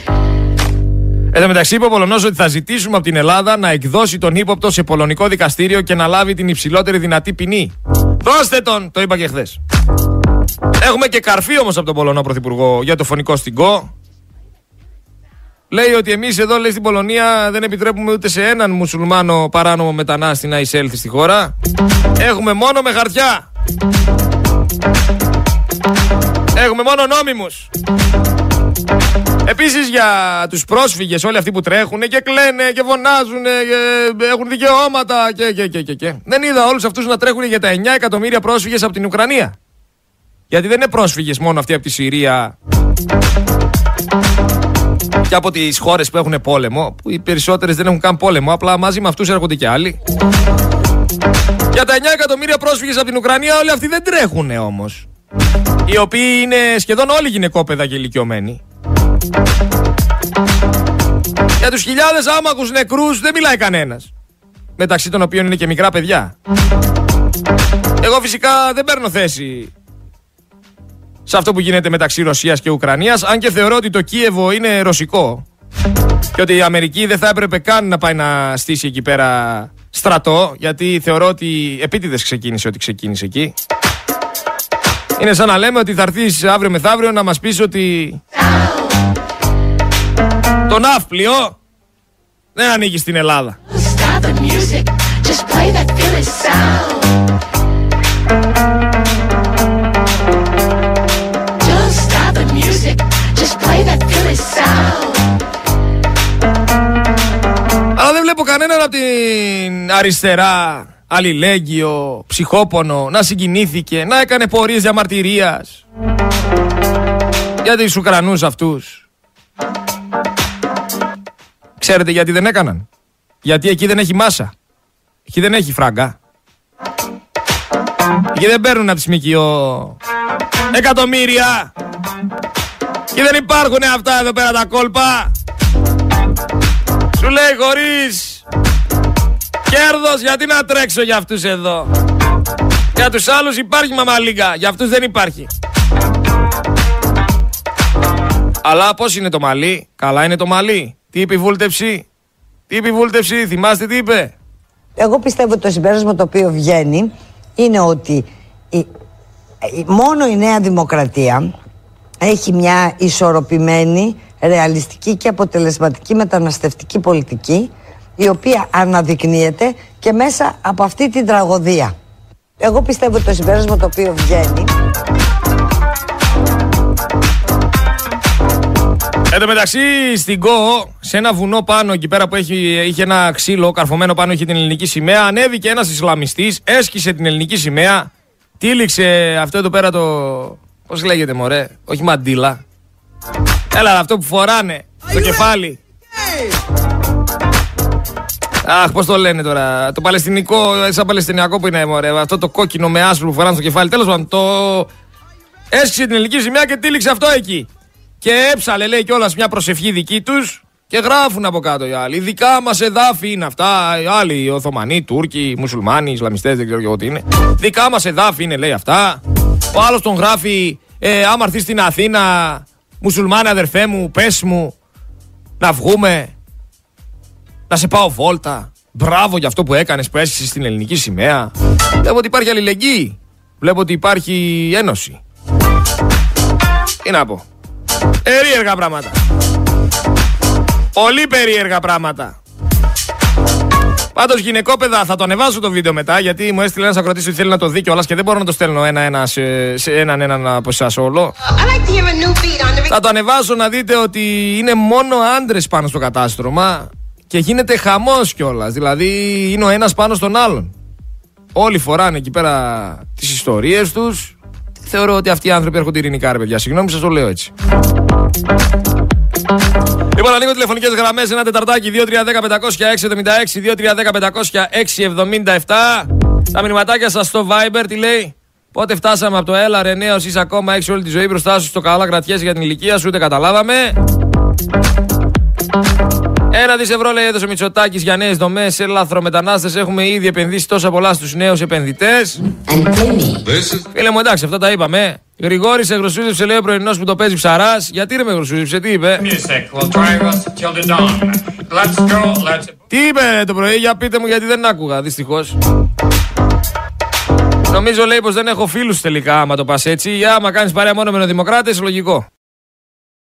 Εν τω μεταξύ, είπε ο Πολωνός ότι θα ζητήσουμε από την Ελλάδα να εκδώσει τον ύποπτο σε πολωνικό δικαστήριο και να λάβει την υψηλότερη δυνατή ποινή. Δώστε τον, το είπα και χθες. Έχουμε και καρφί όμως από τον Πολωνό Πρωθυπουργό για το φωνικό στιγκό. Λέει ότι εμείς εδώ λέει, στην Πολωνία δεν επιτρέπουμε ούτε σε έναν μουσουλμάνο παράνομο μετανάστη να εισέλθει στη χώρα. Έχουμε μόνο με χαρτιά. Έχουμε μόνο νόμιμους. Επίσης για τους πρόσφυγες όλοι αυτοί που τρέχουν και κλαίνε και φωνάζουν και έχουν δικαιώματα και, και, και, και, και. Δεν είδα όλους αυτούς να τρέχουν για τα 9 εκατομμύρια πρόσφυγες από την Ουκρανία. Γιατί δεν είναι πρόσφυγες μόνο αυτοί από τη Συρία και από τις χώρες που έχουν πόλεμο, που οι περισσότερες δεν έχουν καν πόλεμο, απλά μαζί με αυτούς έρχονται και άλλοι. Για τα 9 εκατομμύρια πρόσφυγες από την Ουκρανία όλοι αυτοί δεν τρέχουν όμως. Οι οποίοι είναι σχεδόν όλοι γυναικόπαιδα και ηλικιωμένοι. Για τους χιλιάδες άμαχους νεκρούς δεν μιλάει κανένας. Μεταξύ των οποίων είναι και μικρά παιδιά. Εγώ φυσικά δεν παίρνω θέση σε αυτό που γίνεται μεταξύ Ρωσίας και Ουκρανίας, αν και θεωρώ ότι το Κίεβο είναι ρωσικό και ότι η Αμερική δεν θα έπρεπε καν να πάει να στήσει εκεί πέρα στρατό, γιατί θεωρώ ότι επίτηδες ξεκίνησε ότι ξεκίνησε εκεί. Είναι σαν να λέμε ότι θα έρθεις αύριο μεθαύριο να μας πεις ότι το ναύπλιο δεν ανοίγει στην Ελλάδα. Stop the music, just play that κανέναν από την αριστερά αλληλέγγυο, ψυχόπονο, να συγκινήθηκε, να έκανε πορείες διαμαρτυρίας για τους Ουκρανούς αυτούς. Ξέρετε γιατί δεν έκαναν; Γιατί εκεί δεν έχει μάσα. Εκεί δεν έχει φράγκα. Εκεί δεν παίρνουν από τη ΣΜΚΙΟ εκατομμύρια. Και δεν υπάρχουν αυτά εδώ πέρα τα κόλπα. Σου λέει χωρίς κέρδος γιατί να τρέξω για αυτούς εδώ; Για τους άλλους υπάρχει μαμαλίγκα, για αυτούς δεν υπάρχει. Αλλά πώς είναι το μαλλί, καλά είναι το μαλλί. Τι είπε η βούλτεψη, Τι επιβούλτευση, θυμάστε τι είπε; Εγώ πιστεύω ότι το συμπέρασμα το οποίο βγαίνει είναι ότι η- η- μόνο η Νέα Δημοκρατία έχει μια ισορροπημένη, ρεαλιστική και αποτελεσματική μεταναστευτική πολιτική η οποία αναδεικνύεται και μέσα από αυτή την τραγωδία. Εγώ πιστεύω ότι το συμπέρασμα το οποίο βγαίνει Εν τω μεταξύ, στην ΚΟ, σε ένα βουνό πάνω εκεί πέρα που έχει, είχε ένα ξύλο καρφωμένο πάνω, είχε την ελληνική σημαία, ανέβηκε ένα Ισλαμιστή, έσκησε την ελληνική σημαία, τύλιξε αυτό εδώ πέρα το. Πώ λέγεται, μωρέ, όχι μαντίλα. Έλα, αυτό που φοράνε στο κεφάλι. Αχ, πώς το λένε τώρα. Το παλαιστινικό, σαν παλαιστινιακό που είναι, μωρέ. Αυτό το κόκκινο με άσπρο που φοράνε στο κεφάλι. Τέλος πάντων, το. Έσκησε την ελληνική σημαία και τύλιξε αυτό εκεί. Και έψαλε, λέει κιόλας μια προσευχή δική τους και γράφουν από κάτω οι άλλοι. Δικά μας εδάφη είναι αυτά. Οι άλλοι, οι Οθωμανοί, οι Τούρκοι, οι Μουσουλμάνοι, οι Ισλαμιστές, δεν ξέρω και εγώ τι είναι. Δικά μας εδάφη είναι, λέει αυτά. Ο άλλος τον γράφει, ε, άμα έρθεις στην Αθήνα, Μουσουλμάνε αδερφέ μου, πες μου, να βγούμε, να σε πάω βόλτα. Μπράβο για αυτό που έκανες που έσκησε στην ελληνική σημαία. Βλέπω ότι υπάρχει αλληλεγγύη. Βλέπω ότι υπάρχει ένωση. Τι να πω. Περίεργα πράγματα. Πολύ περίεργα πράγματα. Πάντως, γυναικόπαιδα, θα το ανεβάσω το βίντεο μετά γιατί μου έστειλε ένας ακροτή ότι θέλει να το δει κιόλας και δεν μπορώ να το στέλνω ένα-ένα σε, σε έναν έναν από εσάς όλο. Θα το ανεβάσω να δείτε ότι είναι μόνο άντρες πάνω στο κατάστρωμα και γίνεται χαμός κιόλας. Δηλαδή είναι ο ένας πάνω στον άλλον. Όλοι φοράνε εκεί πέρα τις ιστορίες τους. Θεωρώ ότι αυτοί οι άνθρωποι έρχονται ειρηνικά, ρε παιδιά. Συγγνώμη, σας το λέω έτσι. Λοιπόν, ανοίγω τηλεφωνικές γραμμές. Ένα τεταρτάκι 2-3-10-500-676. 2-3-10-500-677. Τα μηνυματάκια σας στο Viber τι λέει; Πότε φτάσαμε από το έλα ρε νέος είσαι ακόμα έξι όλη τη ζωή μπροστά σου στο καλά κρατιέσαι για την ηλικία σου ούτε καταλάβαμε. Ένα δις ευρώ λέει έδωσε ο Μητσοτάκης για νέες δομές σε λαθρομετανάστες. Έχουμε ήδη επενδύσει τόσα πολλά στους νέους επενδυτές. Φίλε μου εντάξει αυτά τα είπαμε. Γρηγόρη σε γροσούζεψε λέει ο πρωινός που το παίζει ψαράς. Γιατί ρε με γροσούζεψε τι είπε; Music will drive us till the dawn. Let's go, let's. Τι είπε το πρωί, για πείτε μου γιατί δεν άκουγα, δυστυχώς. Νομίζω λέει πως δεν έχω φίλους τελικά, άμα το πας έτσι. Ή άμα κάνεις παρέα μόνο με νεοδημοκράτε, λογικό.